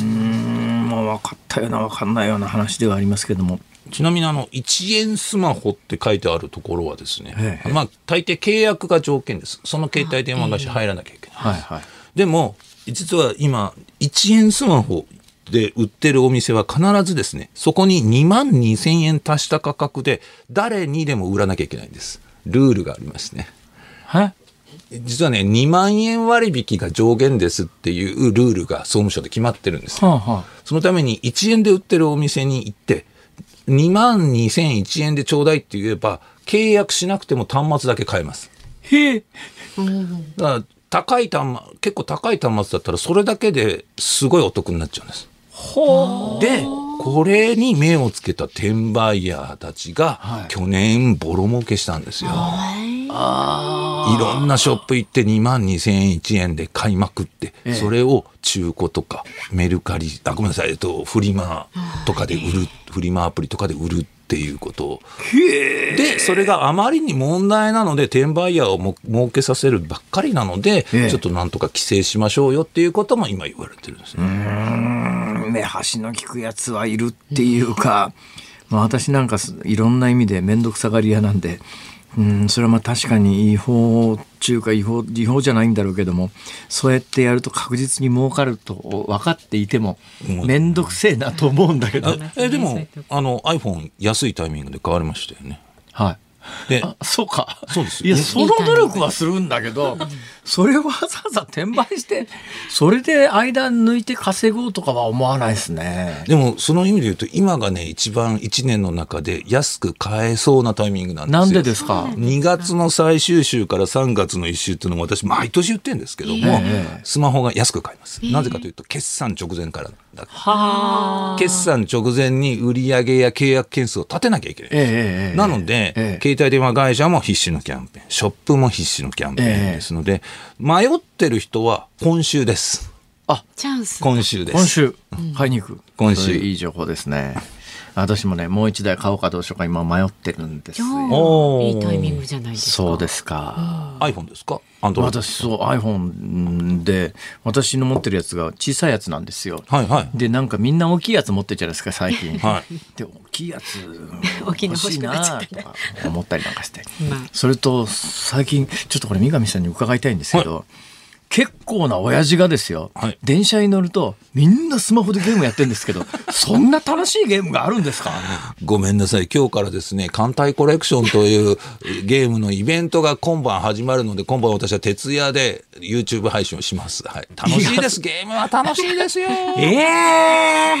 うん。まあ分かったような分かんないような話ではありますけども。ちなみにあの1円スマホって書いてあるところはですね、ええ。まあ大抵契約が条件です。その携帯電話会社入らなきゃいけない、はいはい。でも実は今1円スマホで売ってるお店は必ずですねそこに2万2000円足した価格で誰にでも売らなきゃいけないんです。ルールがありましてね。は実はね2万円割引が上限ですっていうルールが総務省で決まってるんですよ。あ、はあ、そのために1円で売ってるお店に行って2万2001円でちょうだいって言えば契約しなくても端末だけ買えますへえ。だから高い端末結構高い端末だったらそれだけですごいお得になっちゃうんですほでこれに目をつけた転売ヤーたちが、はい。去年ボロ儲けしたんですよ。い。ろんなショップ行って2万2001円で買いまくって、ええ。それを中古とかメルカリあごめんなさい、えっと、フリマとかで売る、フリマアプリとかで売るっていうこと。をでそれがあまりに問題なので転売ヤーをも儲けさせるばっかりなので、ええ。ちょっとなんとか規制しましょうよっていうことも今言われてるんですね。うん目端の利くやつはいるっていうか、まあ、私なんかすいろんな意味で面倒くさがり屋なんで。うん、それはまあ確かに違法中か違法違法じゃないんだろうけどもそうやってやると確実に儲かると分かっていてもうん面倒くせえなと思うんだけど、あえでもあの iPhone 安いタイミングで変わりましたよね。はいであそうかそうですよいやその努力はするんだけどそれをわざわざ転売してそれで間抜いて稼ごうとかは思わないですね。でもその意味で言うと今がね一番1年の中で安く買えそうなタイミングなんですよ。なんでですか？2月の最終週から3月の1週っていうのも私毎年言ってるんですけども、ええスマホが安く買えます。なぜかというと決算直前からだ。決算直前に売上や契約件数を立てなきゃいけない。なので、ええ携帯電話会社も必死のキャンペーン、ショップも必死のキャンペーンですので、迷ってる人は今週です。チャンス。今週です。今週買いに行く。今週いい情報ですね。私もねもう一台買おうかどうしようか今迷ってるんですよ。いいタイミングじゃないですか。そうですか。iPhone ですか？Android 私そう iPhone で私の持ってるやつが小さいやつなんですよ。はいはい。でなんかみんな大きいやつ持ってるじゃないですか最近。はい で大きいやつ 大きいの欲しいな欲しくなっちゃったとか思ったりなんかして、まあそれと最近ちょっとこれ三上さんに伺いたいんですけど、結構な親父がですよ、はい電車に乗るとみんなスマホでゲームやってるんですけど そんな楽しいゲームがあるんですか？ごめんなさい。今日からですね、艦隊コレクションというゲームのイベントが今晩始まるので、今晩私は徹夜で YouTube 配信をします。はい。楽しいです。ゲームは楽しいですよ。え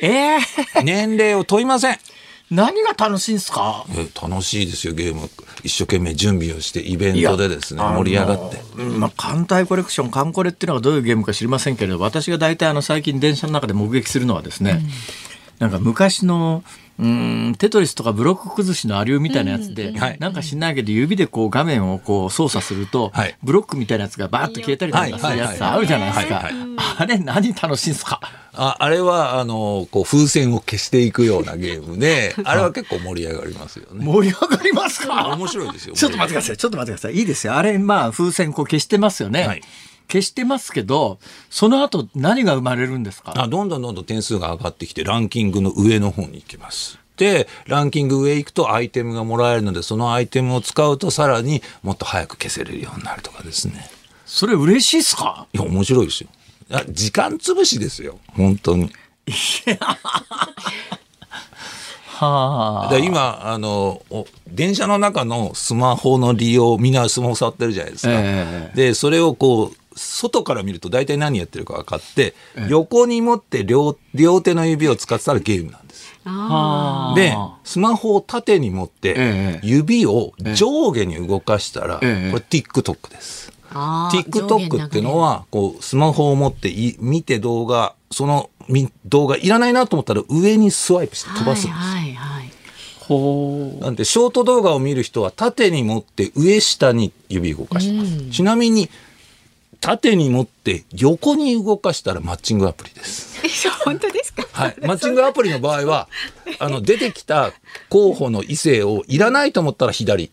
ー、えー、年齢を問いません。何が楽しいんですか？え楽しいですよ、ゲーム。一生懸命準備をして、イベントでですね、盛り上がって。うんまあ、艦隊コレクション、艦コレっていうのがどういうゲームか知りませんけれど、私が大体あの最近電車の中で目撃するのはですね、なんか昔の、うん、テトリスとかブロック崩しのアリューみたいなやつで、はい。なんか知んないけど指でこう画面をこう操作すると、はい。ブロックみたいなやつがバーッと消えたりなんかするやつあるじゃないですか。はいはいはい。あれ何楽しいんですか？ああれはあのこう風船を消していくようなゲームで あれは結構盛り上がりますよね。盛り上がりますか？面白いですよ。ちょっと待ってください。ちょっと待ってください。いいですよ。あれ、まあ、風船こう消してますよね。はい消してますけど、その後何が生まれるんですか？あどんどんどんどん点数が上がってきてランキングの上の方に行きます。でランキング上行くとアイテムがもらえるのでそのアイテムを使うとさらにもっと早く消せれるようになるとかですね。それ嬉しいっすか？いや面白いですよ。あ時間潰しですよ。本当に。はだから今あのお電車の中のスマホの利用みんなスマホ触ってるじゃないですか。えでそれをこう外から見ると大体何やってるか分かって、横に持って両両手の指を使ってたらゲームなんです。あでスマホを縦に持ってええ。指を上下に動かしたら、ええ。これ TikTok です。TikTok っていうのはこうスマホを持ってい見て動画そのみ動画いらないなと思ったら上にスワイプして飛ばすんです。はいはいはい。ほなんでショート動画を見る人は縦に持って上下に指動かします、ちなみに縦に持って横に動かしたらマッチングアプリです。本当ですか？はい、マッチングアプリの場合は あの出てきた候補の異性をいらないと思ったら左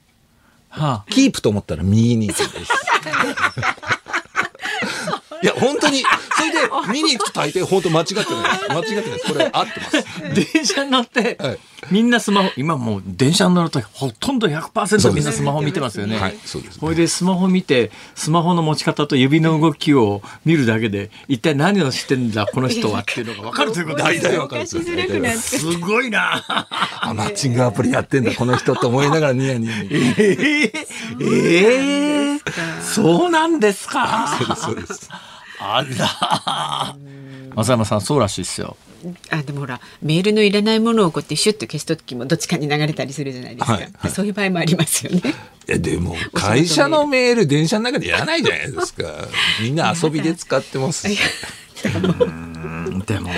う。はキープと思ったら右に行くんです。いや本当に。それで見に行くと大抵本当間違ってない。です間違ってないです。これ合ってます。あ、電車に乗って、はい。みんなスマホ、今もう電車に乗るとほとんど100%みんなスマホ見てますよね。はいそうですね。これでスマホ見て、スマホの持ち方と指の動きを見るだけで、一体何をしてんだ、この人はっていうのが分かるということ大で。すよ。体わかる。んですすごいな。あマッチングアプリやってんだ。この人と思いながらニヤニヤ。ええええそうなんですか。そうですあら。松山さん、そうらしいですよ。あでもほらメールのいらないものをこうやってシュッと消す時もどっちかに流れたりするじゃないですか、はいはい。そういう場合もありますよね。いやでも会社のメール電車の中でやらないじゃないですか。みんな遊びで使ってますし でも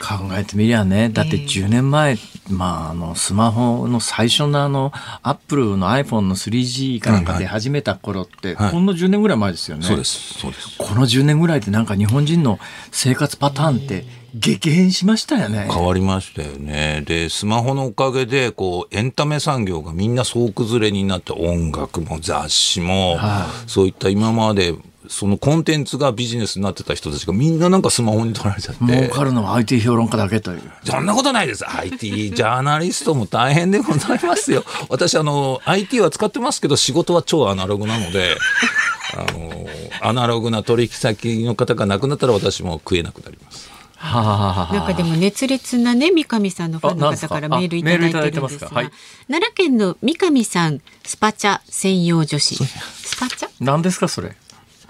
考えてみりゃねだって10年前、まあ、あのスマホの最初のあのアップルの iPhone の 3G かなんか出始めた頃って、はい。ほんの10年ぐらい前ですよね。そうです。そうです。この10年ぐらいでなんか日本人の生活パターンって激変しましたよね。変わりましたよね。でスマホのおかげでこうエンタメ産業がみんな総崩れになって音楽も雑誌も、はそういった今までそのコンテンツがビジネスになってた人たちがみんななんかスマホに取られちゃって儲かるのは IT 評論家だけという。そんなことないです。IT ジャーナリストも大変でございますよ。私、あの、IT は使ってますけど、仕事は超アナログなので、あの、アナログな取引先の方が亡くなったら私も食えなくなります。はあ。なんかでも熱烈なね三上さんのファンの方からあメールいただいてるんですがか？はい奈良県の三上さんスパチャ専用女子スパチャ？何ですかそれ？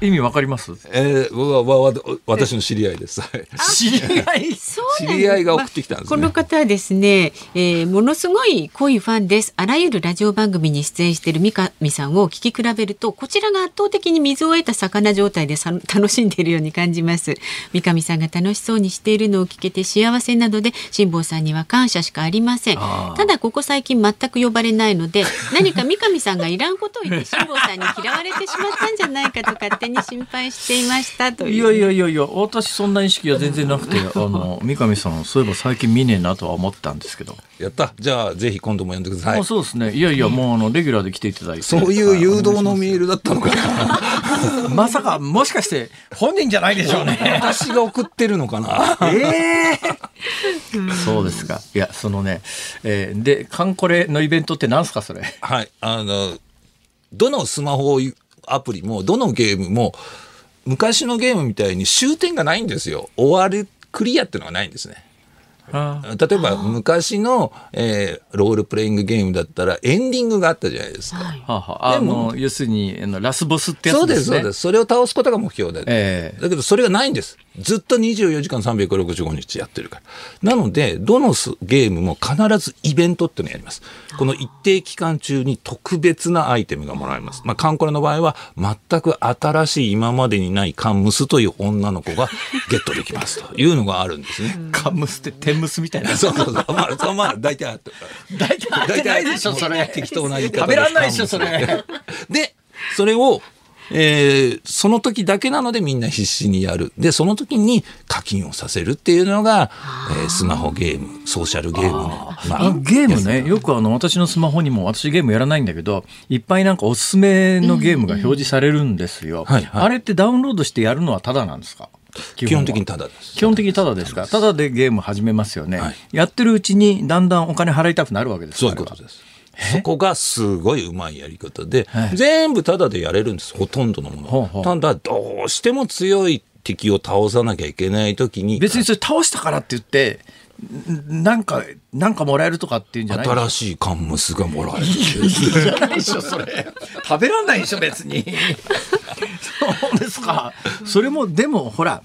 意味わかります？えー、わわわ私の知り合いです。はい知り合い？そうなん知り合いが送ってきたんですねこの方はですね、えーものすごい濃いファンです。あらゆるラジオ番組に出演している三上さんを聞き比べると、こちらが圧倒的に水を得た魚状態でさ楽しんでいるように感じます。三上さんが楽しそうにしているのを聞けて幸せなので、辛坊さんには感謝しかありません。ただここ最近全く呼ばれないので、何か三上さんがいらんことを言って辛坊さんに嫌われてしまったんじゃないかと勝手に心配していましたという。いやいやいやいや私そんな意識は全然なくて あの三上さんそういえば最近見ねえなとは思ったんですけど、やった。じゃあ、ぜひ今度も呼んでくださいあ。そうですねいやいやもうあのレギュラーで来ていただいてそういう誘導のメールだったのかな。まさかもしかして本人じゃないでしょうね 私が送ってるのかな。ええそうですかいやそのね、えーでカンコレのイベントって何すかそれ？はい。あの、どのスマホアプリも、どのゲームも、昔のゲームみたいに終点がないんですよ。終わる、クリアってのがないんですね。あ例えば昔の、えーロールプレイングゲームだったらエンディングがあったじゃないですか。はい要するにあのラスボスってやそうでつですすねそうです。それを倒すことが目標で。ええだけどそれがないんです。ずっと24時間365日やってるから。なので、どのスゲームも必ずイベントっていうのをやります。この一定期間中に特別なアイテムがもらえます。まあ、カンコレの場合は、全く新しい今までにないカンムスという女の子がゲットできますというのがあるんですね。カンムスって天むすみたいな。そうそうそう。まあ、そうまあ、大体あって大体合ってないでしょそれ。適当な言い方食べらんないでしょそれ。で、それを、えーその時だけなのでみんな必死にやる。で、その時に課金をさせるっていうのが、えースマホゲーム、ソーシャルゲームの。まあゲームね。よくあの私のスマホにも私ゲームやらないんだけどいっぱいなんかおすすめのゲームが表示されるんですよ、あれってダウンロードしてやるのはタダなんですか？基本的にタただです。基本的にタダですか。タダでゲーム始めますよね、はい。やってるうちにだんだんお金払いたくなるわけですそういうことです。そこがすごいうまいやり方で、全部タダでやれるんです、ほとんどのもの。ただ、どうしても強い敵を倒さなきゃいけない時に、別にそれ倒したからって言ってんなんかなんかもらえるとかっていうんじゃない？新しいカンムスがもらえる。じゃないでしょそれ食べらんないでしょ別にそうですかそれもでもほら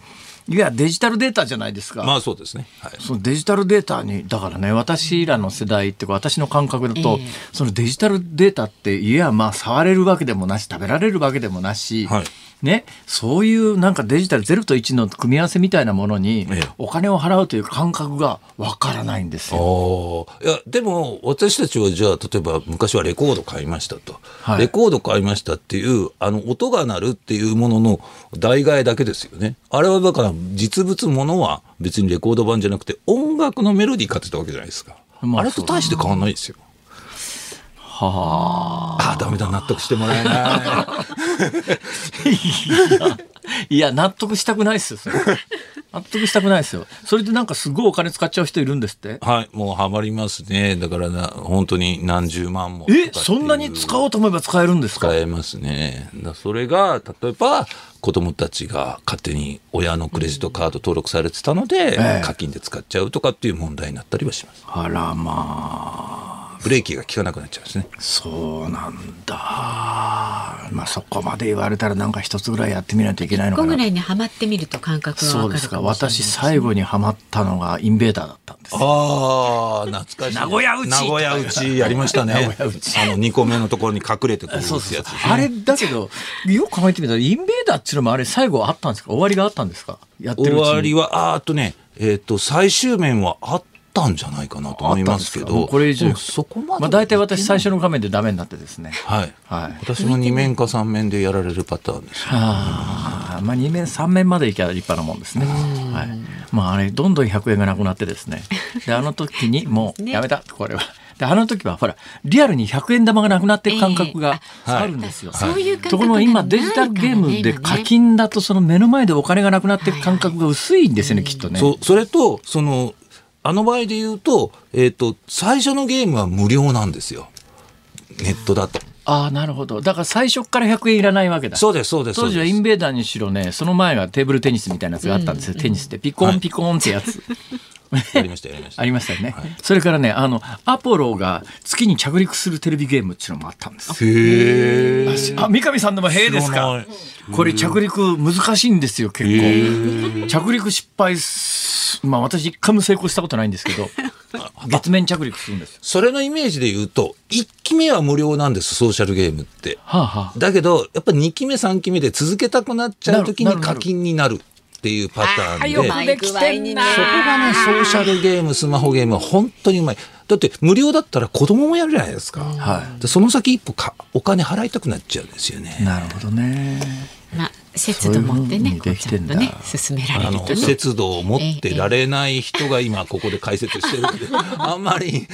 いやデジタルデータじゃないですか、まあそうですね。はい。そのデジタルデータにだからね私らの世代っていうか私の感覚だと、ええそのデジタルデータっていやまあ触れるわけでもなし食べられるわけでもなし、はいね、そういうなんかデジタル0と1の組み合わせみたいなものにええお金を払うという感覚がわからないんですよ。いや、でも、私たちはじゃあ、例えば、昔はレコード買いましたと。はいレコード買いましたっていう、あの、音が鳴るっていうものの代替えだけですよね。あれはだから、実物ものは別にレコード版じゃなくて、音楽のメロディー買ってたわけじゃないですか。まああれと大して変わんないですよ。はあああ、ダメだ、納得してもらえない。いや 納得したくないですよ納得したくないですよそれでなんかすごいお金使っちゃう人いるんですって？はい、もうハマりますね。だからな、本当に何十万も。えそんなに使おうと思えば使えるんですか？使えますね。だそれが、例えば、子供たちが勝手に親のクレジットカード登録されてたので、ええ課金で使っちゃうとかっていう問題になったりはします。あらまあブレーキが効かなくなっちゃうんですね。そうなんだ。まあそこまで言われたらなんか一つぐらいやってみないといけないのかな。個ぐらいにはまってみると感覚がわかるそうですかかもしれない私最後にはまったのがインベーダーだったんですああ、懐かしい。名古屋打ち。名古屋打ちやりましたね。名古屋打ち。あの、2個目のところに隠れてくるやつそうそうですねあれだけどよく考えてみたらインベーダーっていうのもあれ最後あったんですか？終わりがあったんですか？やってるうちに。終わりは、あーあとね、えっ、と、最終面はあったんじゃないかなと思いますけど、うこれ以上そこまで。まあ大体私最初の画面でダメになってですねはい。はい私も2面か3面でやられるパターンです。ああまあ2面3面までいけば立派なもんですね。はい。まああれどんどん100円がなくなってですね。であの時にもうね やめたこれは。であの時はほらリアルに100円玉がなくなっていく感覚がええああるんですよ。そういう感覚ところが今デジタルゲームで課金だとその目の前でお金がなくなっていく感覚が薄いんですよねきっとね。そそれと、その、あの場合で言うと、えっ、と、最初のゲームは無料なんですよ。ネットだと。ああなるほど。だから最初から100円いらないわけだ。そうです、そうです。当時はインベーダーにしろねその前がテーブルテニスみたいなやつがあったんですよ、テニスでピコンピコンってやつ。やりました、やりました。ありましたよね、それからねあのアポロが月に着陸するテレビゲームっていうのもあったんですよへーあ三上さんでも「へえ」ですか？いこれ着陸難しいんですよ結構着陸失敗すまあ私一回も成功したことないんですけど 月面着陸するんですよそれのイメージで言うと、1期目は無料なんです、ソーシャルゲームって。はあはあだけど、やっぱ2期目、3期目で続けたくなっちゃう時に課金になるっていうパターンで。よくできてんなそこがね、ソーシャルゲーム、スマホゲームは本当にうまい。だって無料だったら子供もやるじゃないですか。はでその先一歩かお金払いたくなっちゃうんですよね。なるほどねまあ節度持ってねそういうちゃんとね進められると。ね節度を持ってられない人が今ここで解説してるんで、あんまり、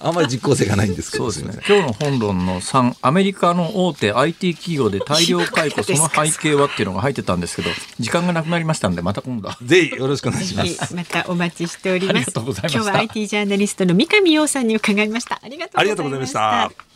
あんまり実効性がないんですけど、そうですね。今日の本論の3アメリカの大手 IT 企業で大量解雇その背景はっていうのが入ってたんですけど時間がなくなりましたんでまた今度。ぜひよろしくお願いします。またお待ちしておりありがますとうございました。今日は IT ジャーナリストの三上洋さんに伺いました。ありがとうございました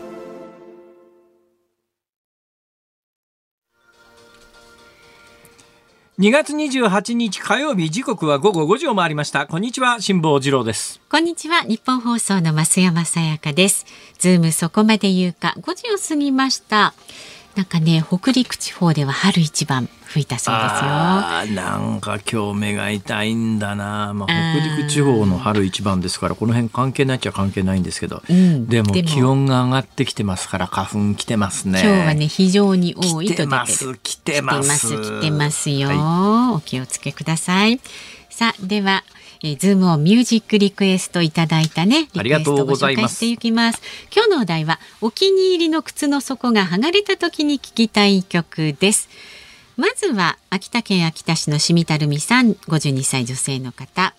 2月28日火曜日時刻は午後5時を回りました。こんにちは辛坊治郎です。こんにちは日本放送の増山さやかです。ズームそこまで言うか5時を過ぎました。なんかね北陸地方では春一番吹いたそうですよ。あなんか今日目が痛いんだな、まあ、北陸地方の春一番ですからこの辺関係ないっちゃ関係ないんですけど、うん、でも気温が上がってきてますから花粉来てますね。今日はね非常に多いと出てる。来てます来てます来てますよ、はい、お気をつけください。さあではえー、ズームオンミュージックリクエストいただいたねありがとうございます。していきます。今日のお題はお気に入りの靴の底が剥がれた時に聞きたい曲です。まずは秋田県秋田市のしみたるみさん52歳女性の方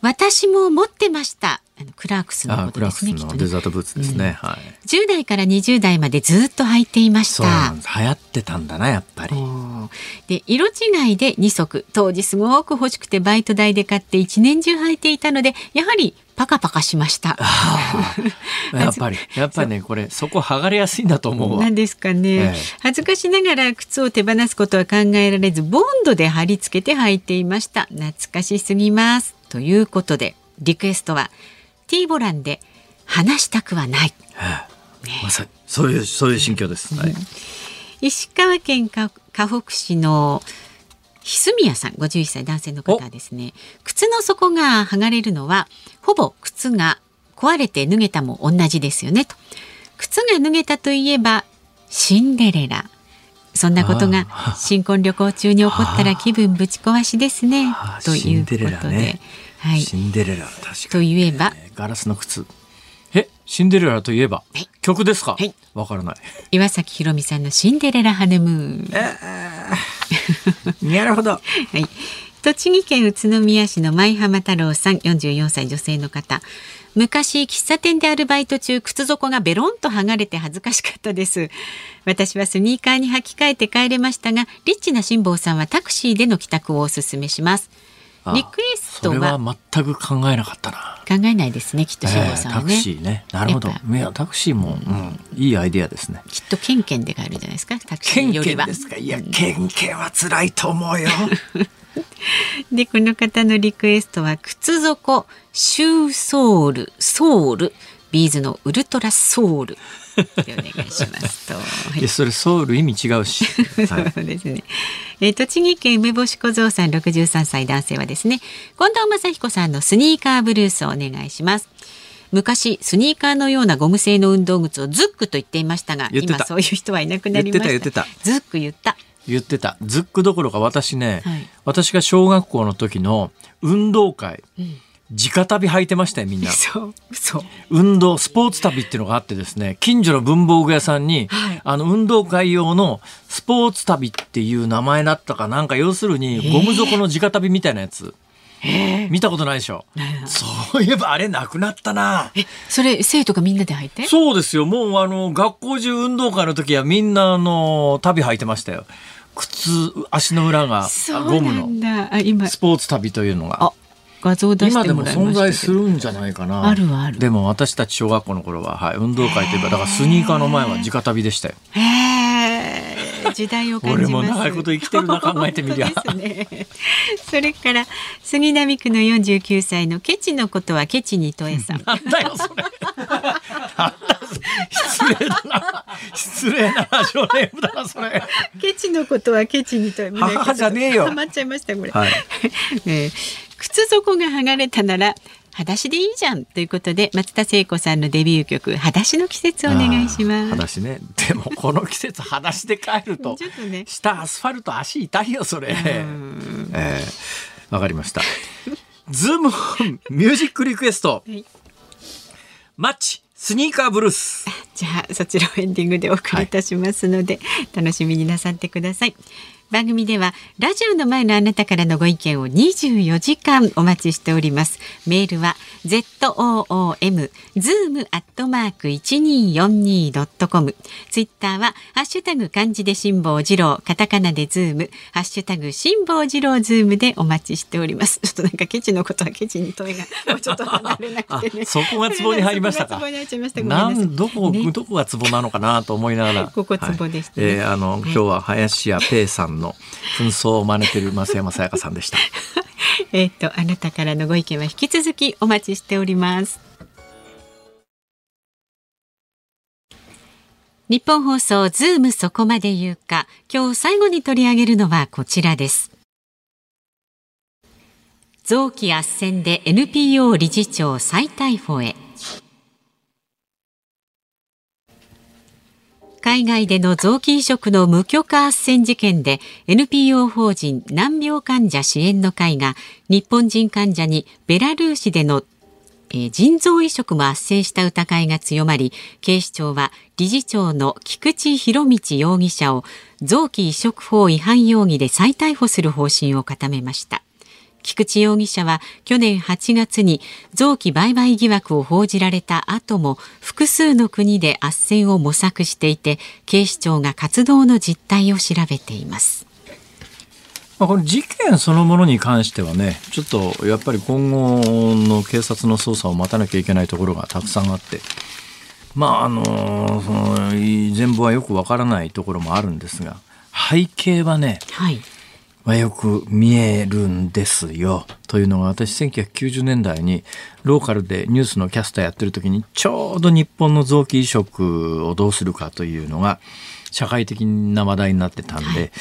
私も持ってました。あのクラークスのことですね。デザートブーツですね。うん、はい。10代から20代までずっと履いていました。流行ってたんだなやっぱり。で色違いで2足当時すごく欲しくてバイト代で買って一年中履いていたのでやはりパカパカしました。やっぱり。やっぱりねこれそこ剥がれやすいんだと思う。なんですかね、ええ、恥ずかしながら靴を手放すことは考えられずボンドで貼り付けて履いていました。懐かしすぎますということでリクエストはティーボランで話したくはない。はあね、まさにそういうそういう心境です。はい、石川県河北市のひすみやさん51歳男性の方ですね。靴の底が剥がれるのはほぼ靴が壊れて脱げたも同じですよねと。靴が脱げたといえばシンデレラそんなことが 新婚旅行中に起こったら気分ぶち壊しですね。ということで、はい、シンデレラ確かに、といえば。ガラスの靴。えシンデレラといえば、はい、曲ですか？わ、からない。岩崎宏美さんのシンデレラハネムーン、えー、なるほど。はい。栃木県宇都宮市の舞浜太郎さん44歳女性の方昔喫茶店でアルバイト中靴底がベロンと剥がれて恥ずかしかったです。私はスニーカーに履き替えて帰れましたがリッチな辛坊さんはタクシーでの帰宅をお勧めします。リクエストは全く考えなかったな。考えないですねきっと辛坊さんはね、えー、タクシーね。なるほど。いやタクシーも、うん、いいアイディアですね。きっとケンケンで帰るじゃないですかタクシーよりは。ですか。いや、ケンケンは辛いと思うよ でこの方のリクエストは靴底シューソールソールビーズのウルトラソウルでお願いしますと。はい、それソウル意味違うし。そうですね。えー、栃木県梅干し小僧さん六十三歳男性はですね、近藤正彦さんのスニーカーブルースをお願いします。昔スニーカーのようなゴム製の運動靴をズックと言っていましたが今そういう人はいなくなりましたズック言った言ってたズックどころか私ね、はい、私が小学校の時の運動会、うん直旅履いてましたよみんなそうそう運動スポーツ旅っていうのがあってですね近所の文房具屋さんに、はい、あの運動会用のスポーツ旅っていう名前だったかなんか要するにゴム底の直旅みたいなやつ。見たことないでしょ？そういえばあれなくなったな。え、それ生徒がみんなで履いて？そうですよ。もうあの学校中運動会の時はみんなあの旅履いてましたよ。靴足の裏がゴムのスポーツ旅というのが。画像出してもらいま今でも存在するんじゃないかな。あるある。でも私たち小学校の頃は、はい、運動会といえばだからスニーカーの前は直旅でしたよ。へえ時代を感じます。長いこと生きてるな考えてみりゃ、ね、それから杉並区の49歳のケチのことはケチにとえさん。なんだよそれ。失礼だな失礼なラジオネームだなそれ。ケチのことはケチにとえ母じゃねえよ。ハマっちゃいましたこれ、はい、えー靴底が剥がれたなら裸足でいいじゃんということで松田聖子さんのデビュー曲裸足の季節お願いします。裸足ね。でもこの季節裸足で帰るとちょっとね。下アスファルト足痛いよそれ。えー、わかりました。ズームミュージックリクエスト、はい、マッチスニーカーブルース。じゃあそちらをエンディングでお送りいたしますので、はい、楽しみになさってください番組ではラジオの前のあなたからのご意見を24時間お待ちしております。メールは z o o m zoom アットマーク一二四二ドットコムツイッターはハッシュタグ漢字で辛坊治郎。カタカナでズーム。ハッシュタグ辛坊治郎ズームでお待ちしております。ちょっとなんかケチのことはケチに問えがもうちょっと離れなくてね。そこがツボに入りましたか？そこがツボに入っちゃいましたごめんなんどこ、ね。どこがツボなのかなと思いながら。ここツボでしたね。はい。えーあの、今日は林家ペーさんの扮装を真似てる増山さやかさんでした。えっとあなたからのご意見は引き続きお待ちしております。日本放送ズームそこまで言うか。今日最後に取り上げるのはこちらです。臓器斡旋で NPO 理事長再逮捕へ。海外での臓器移植の無許可斡旋事件で NPO 法人難病患者支援の会が日本人患者にベラルーシでの腎臓移植も斡旋した疑いが強まり警視庁は理事長の菊池博道容疑者を臓器移植法違反容疑で再逮捕する方針を固めました。菊池容疑者は去年8月に臓器売買疑惑を報じられた後も複数の国で斡旋を模索していて警視庁が活動の実態を調べています。まあ、これ事件そのものに関してはねちょっとやっぱり今後の警察の捜査を待たなきゃいけないところがたくさんあってまああのその全部はよくわからないところもあるんですが背景はね、はいまあ、よく見えるんですよ。というのが私1990年代にローカルでニュースのキャスターやってる時にちょうど日本の臓器移植をどうするかというのが社会的な話題になってたんで、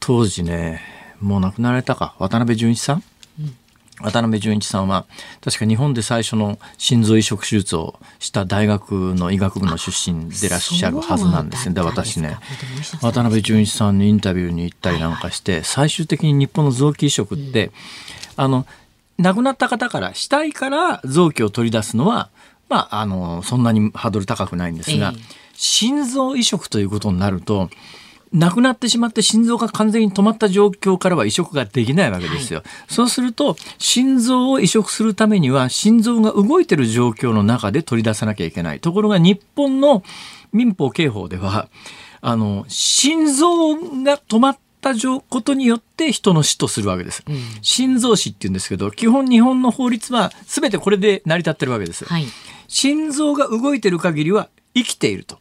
当時ねもう亡くなられたか渡辺淳一さん、渡辺淳一さんは確か日本で最初の心臓移植手術をした大学の医学部の出身でいらっしゃるはずなんですね。で私ね渡辺淳一さんにインタビューに行ったりなんかして、最終的に日本の臓器移植って、あの亡くなった方から死体から臓器を取り出すのは、まあ、あのそんなにハードル高くないんですが、ええ。心臓移植ということになると亡くなってしまって心臓が完全に止まった状況からは移植ができないわけですよ。そうすると心臓を移植するためには心臓が動いてる状況の中で取り出さなきゃいけない。ところが日本の民法刑法ではあの心臓が止まった状ことによって人の死とするわけです。心臓死って言うんですけど基本日本の法律は全てこれで成り立ってるわけです。はい心臓が動いてる限りは生きていると。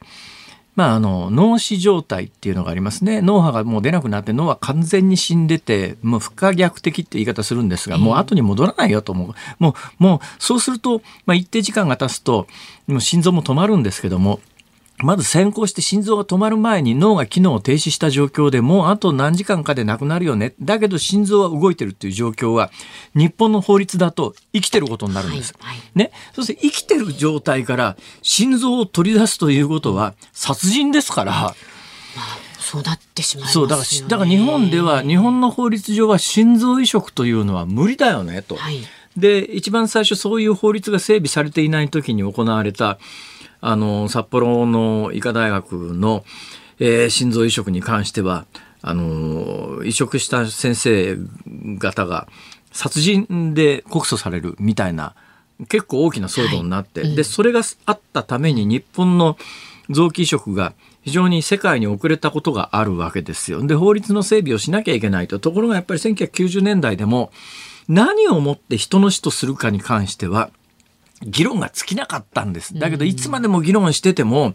まあ、あの脳死状態っていうのがありますね。脳波がもう出なくなって脳は完全に死んでてもう不可逆的って言い方するんですがもう後に戻らないよと思う。もうもうそうすると、まあ、一定時間が経つともう心臓も止まるんですけどもまず先行して心臓が止まる前に脳が機能を停止した状況でもうあと何時間かで亡くなるよね。だけど心臓は動いてるっていう状況は日本の法律だと生きてることになるんです。はいはい。ね、そして生きてる状態から心臓を取り出すということは殺人ですから、そうなってしまいますよ、そうだからだから日本では日本の法律上は心臓移植というのは無理だよねと。はい。で一番最初そういう法律が整備されていない時に行われたあの札幌の医科大学の、えー心臓移植に関してはあの移植した先生方が殺人で告訴されるみたいな結構大きな騒動になって、でそれがあったために日本の臓器移植が非常に世界に遅れたことがあるわけですよ。で法律の整備をしなきゃいけないとところがやっぱり1990年代でも何をもって人の死とするかに関しては議論が尽きなかったんです。だけど、いつまでも議論してても、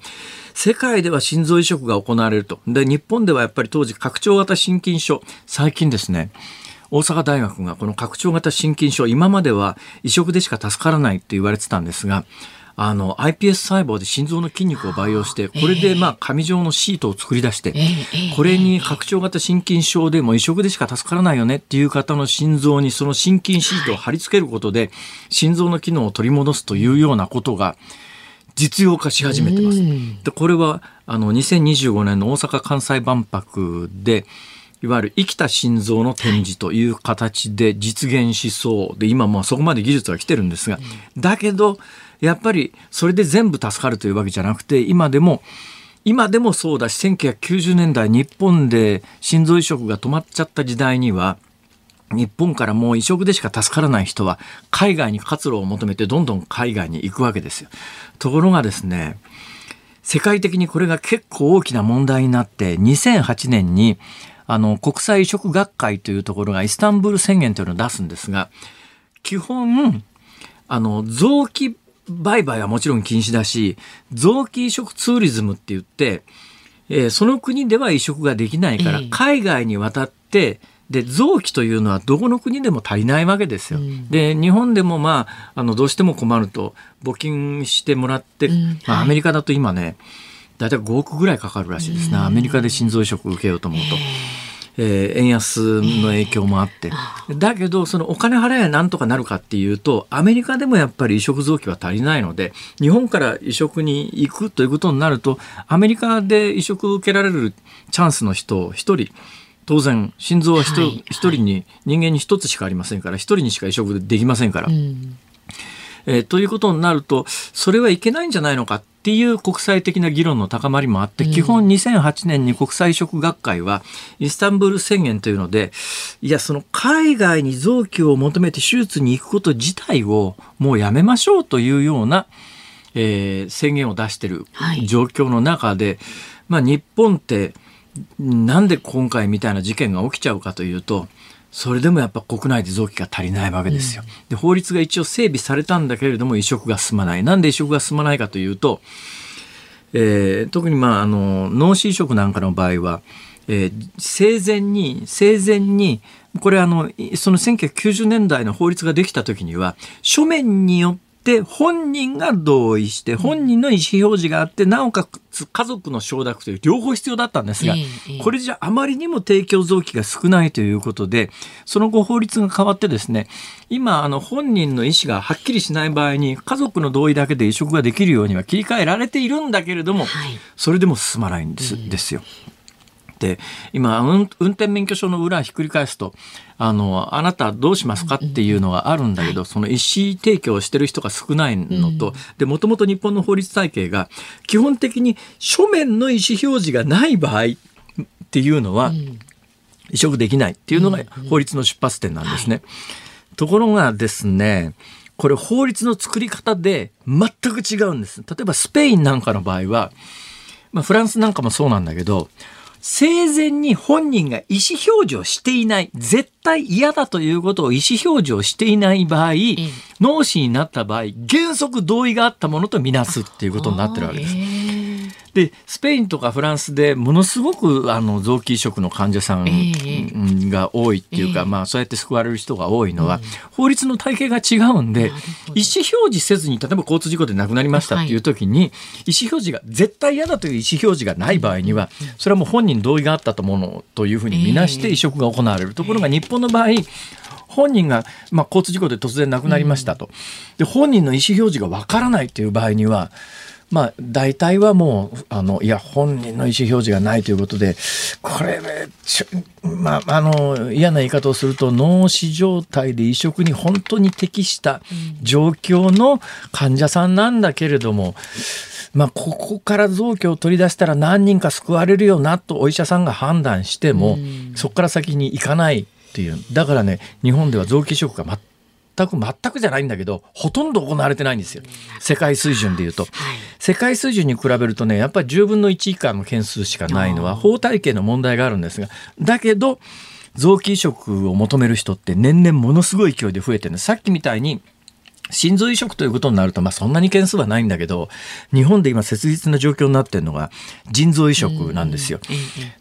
世界では心臓移植が行われると。で、日本ではやっぱり当時、拡張型心筋症、最近ですね、大阪大学がこの拡張型心筋症、今までは移植でしか助からないって言われてたんですが、あの、iPS 細胞で心臓の筋肉を培養して、これでまあ紙状のシートを作り出して、これに拡張型心筋症でも移植でしか助からないよねっていう方の心臓にその心筋シートを貼り付けることで、心臓の機能を取り戻すというようなことが、実用化し始めてます。でこれはあの2025年の大阪・関西万博でいわゆる生きた心臓の展示という形で実現しそう。で今もうそこまで技術が来てるんですが、だけどやっぱりそれで全部助かるというわけじゃなくて今でも今でもそうだし1990年代日本で心臓移植が止まっちゃった時代には日本からもう移植でしか助からない人は海外に活路を求めてどんどん海外に行くわけですよ。ところがですね世界的にこれが結構大きな問題になって2008年にあの国際移植学会というところがイスタンブール宣言というのを出すんですが基本あの臓器売買はもちろん禁止だし臓器移植ツーリズムって言って、えー、その国では移植ができないから、海外に渡ってで臓器というのはどこの国でも足りないわけですよ。うん、で日本でもまああのどうしても困ると募金してもらって、うん、まあ、アメリカだと今ね大体5億ぐらいかかるらしいですね、アメリカで心臓移植受けようと思うと。えー、円安の影響もあって、だけどそのお金払えばなんとかなるかっていうとアメリカでもやっぱり移植臓器は足りないので日本から移植に行くということになるとアメリカで移植を受けられるチャンスの人を1人当然心臓は一、はい、人に人間に一つしかありませんから一人にしか移植できませんから。うん、えー、ということになるとそれはいけないんじゃないのかっていう国際的な議論の高まりもあって、うん、基本2008年に国際移植学会はイスタンブール宣言というのでいやその海外に臓器を求めて手術に行くこと自体をもうやめましょうというような、えー、宣言を出してい。る状況の中で、はい、まあ、日本ってなんで今回みたいな事件が起きちゃうかというとそれでもやっぱ国内で臓器が足りないわけですよ。で法律が一応整備されたんだけれども移植が進まない。なんで移植が進まないかというと、えー、特にまああの脳死移植なんかの場合は、えー、生前に生前にこれあのその1990年代の法律ができた時には書面によってって本人が同意して本人の意思表示があってなおかつ家族の承諾という両方必要だったんですがこれじゃあまりにも提供臓器が少ないということでその後法律が変わってですね今あの本人の意思がはっきりしない場合に家族の同意だけで移植ができるようには切り替えられているんだけれどもそれでも進まないんですですよ。って今運転免許証の裏ひっくり返すとあのあなたどうしますかっていうのがあるんだけど、その意思提供をしてる人が少ないのと、でもともと日本の法律体系が基本的に書面の意思表示がない場合っていうのは、移植できないっていうのが法律の出発点なんですね。ところがですねこれ法律の作り方で全く違うんです。例えばスペインなんかの場合は、まあ、フランスなんかもそうなんだけど生前に本人が意思表示をしていない、絶対嫌だということを意思表示をしていない場合、脳死になった場合、原則同意があったものとみなすっていうことになってるわけです。でスペインとかフランスでものすごくあの臓器移植の患者さんが多いっていうか、えー、まあ、そうやって救われる人が多いのは、うん、法律の体系が違うんで意思表示せずに例えば交通事故で亡くなりましたっていう時に、はい、意思表示が絶対嫌だという意思表示がない場合にはそれはもう本人同意があったとものというふうに見なして移植が行われる、ところが日本の場合本人が、まあ、交通事故で突然亡くなりましたと、で本人の意思表示がわからないという場合にはまあ、大体はもうあのいや本人の意思表示がないということでこれ、まあ、あの嫌な言い方をすると脳死状態で移植に本当に適した状況の患者さんなんだけれども。まあ、ここから臓器を取り出したら何人か救われるよなとお医者さんが判断しても、そこから先に行かないっていうだからね日本では臓器移植が全く全くじゃないんだけどほとんど行われてないんですよ。世界水準でいうと、はい、世界水準に比べるとねやっぱり10分の1以下の件数しかないのは法体系の問題があるんですがだけど臓器移植を求める人って年々ものすごい勢いで増えてる。さっきみたいに心臓移植ということになると、まあ、そんなに件数はないんだけど日本で今切実な状況になっているのが腎臓移植なんですよ。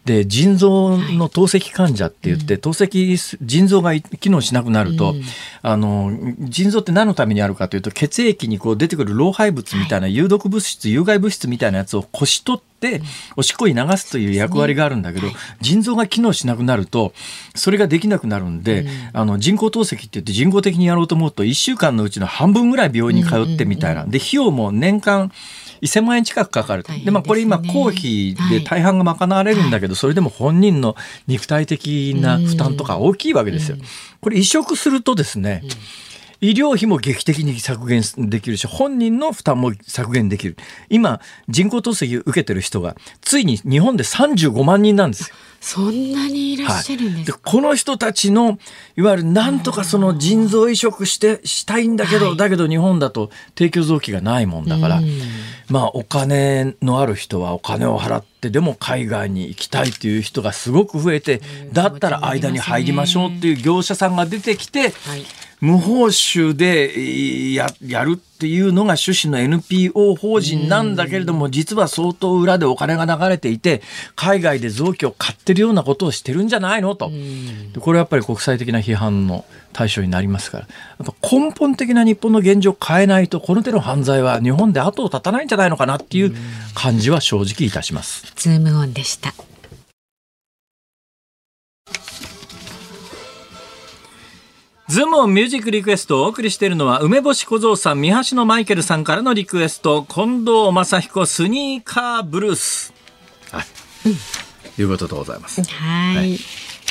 で腎臓の透析患者って言って、透析腎臓が機能しなくなると、あの腎臓って何のためにあるかというと血液にこう出てくる老廃物みたいな有毒物質有害物質みたいなやつをこし取ってっておしっこに流すという役割があるんだけど、腎臓が機能しなくなるとそれができなくなるんで、あの人工透析って言って人工的にやろうと思うと1週間のうちの半分ぐらい病院に通ってみたいな。で費用も年間1000万円近くかかるで、ね、まあ、これ今公費で大半が賄われるんだけど、それでも本人の肉体的な負担とか大きいわけですよ。これ移植するとですね、医療費も劇的に削減できるし本人の負担も削減できる。今人工透析受けてる人がついに日本で35万人なんですよ。そんなにいらっしゃるんです、はい、この人たちのいわゆるなんとかその腎臓移植してしたいんだけど、はい、だけど日本だと提供臓器がないもんだから、まあお金のある人はお金を払ってでも海外に行きたいっていう人がすごく増えて、だったら間に入りましょうっていう業者さんが出てきて、はい無報酬でややるっていうのが趣旨の NPO 法人なんだけれども、実は相当裏でお金が流れていて、海外で臓器を買ってるようなことをしてるんじゃないの？と。これはやっぱり国際的な批判の対象になりますから、やっぱ根本的な日本の現状を変えないと、この手の犯罪は日本で後を絶たないんじゃないのかなっていう感じは正直いたします。ズームオンでした。ズームオンミュージックリクエストをお送りしているのは梅干し小僧さん、三橋のマイケルさんからのリクエスト、近藤真彦スニーカーブルース。はい。うん、いうことでございます。はいはい、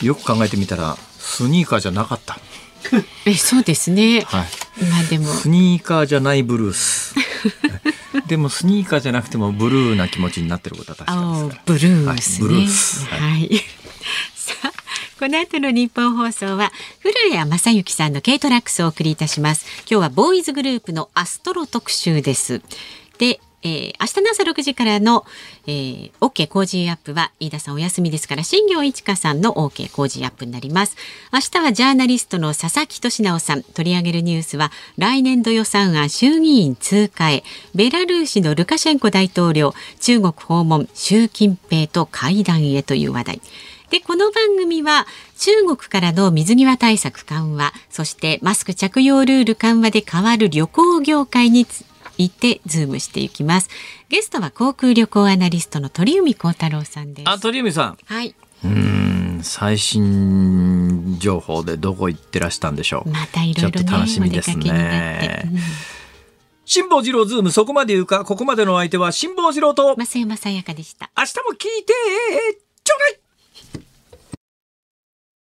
よく考えてみたら、スニーカーじゃなかった。え、そうですね。はい。まあでも。スニーカーじゃないブルース。でもスニーカーじゃなくてもブルーな気持ちになってることは確かですから。ブルース、ね、はい、ブルース。はい。はい この後の日本放送は古谷正幸さんの軽トラックスをお送りいたします。今日はボーイズグループのアストロ特集です。でえー、明日の朝6時からの、えー、OK 工事アップは飯田さんお休みですから新業一華さんの OK 工事アップになります。明日はジャーナリストの佐々木俊直さん。取り上げるニュースは来年度予算案衆議院通過へ。ベラルーシのルカシェンコ大統領。中国訪問習近平と会談へという話題。でこの番組は中国からの水際対策緩和そしてマスク着用ルール緩和で変わる旅行業界についてズームしていきます。ゲストは航空旅行アナリストの鳥海高太郎さんです。あ鳥海さん。はい。うん最新情報でどこ行ってらしたんでしょう。またいろいろ、ね、楽しみですね、うん。辛坊治郎ズームそこまで言うか？ここまでの相手は辛坊治郎と。増山さやかでした。明日も聞いて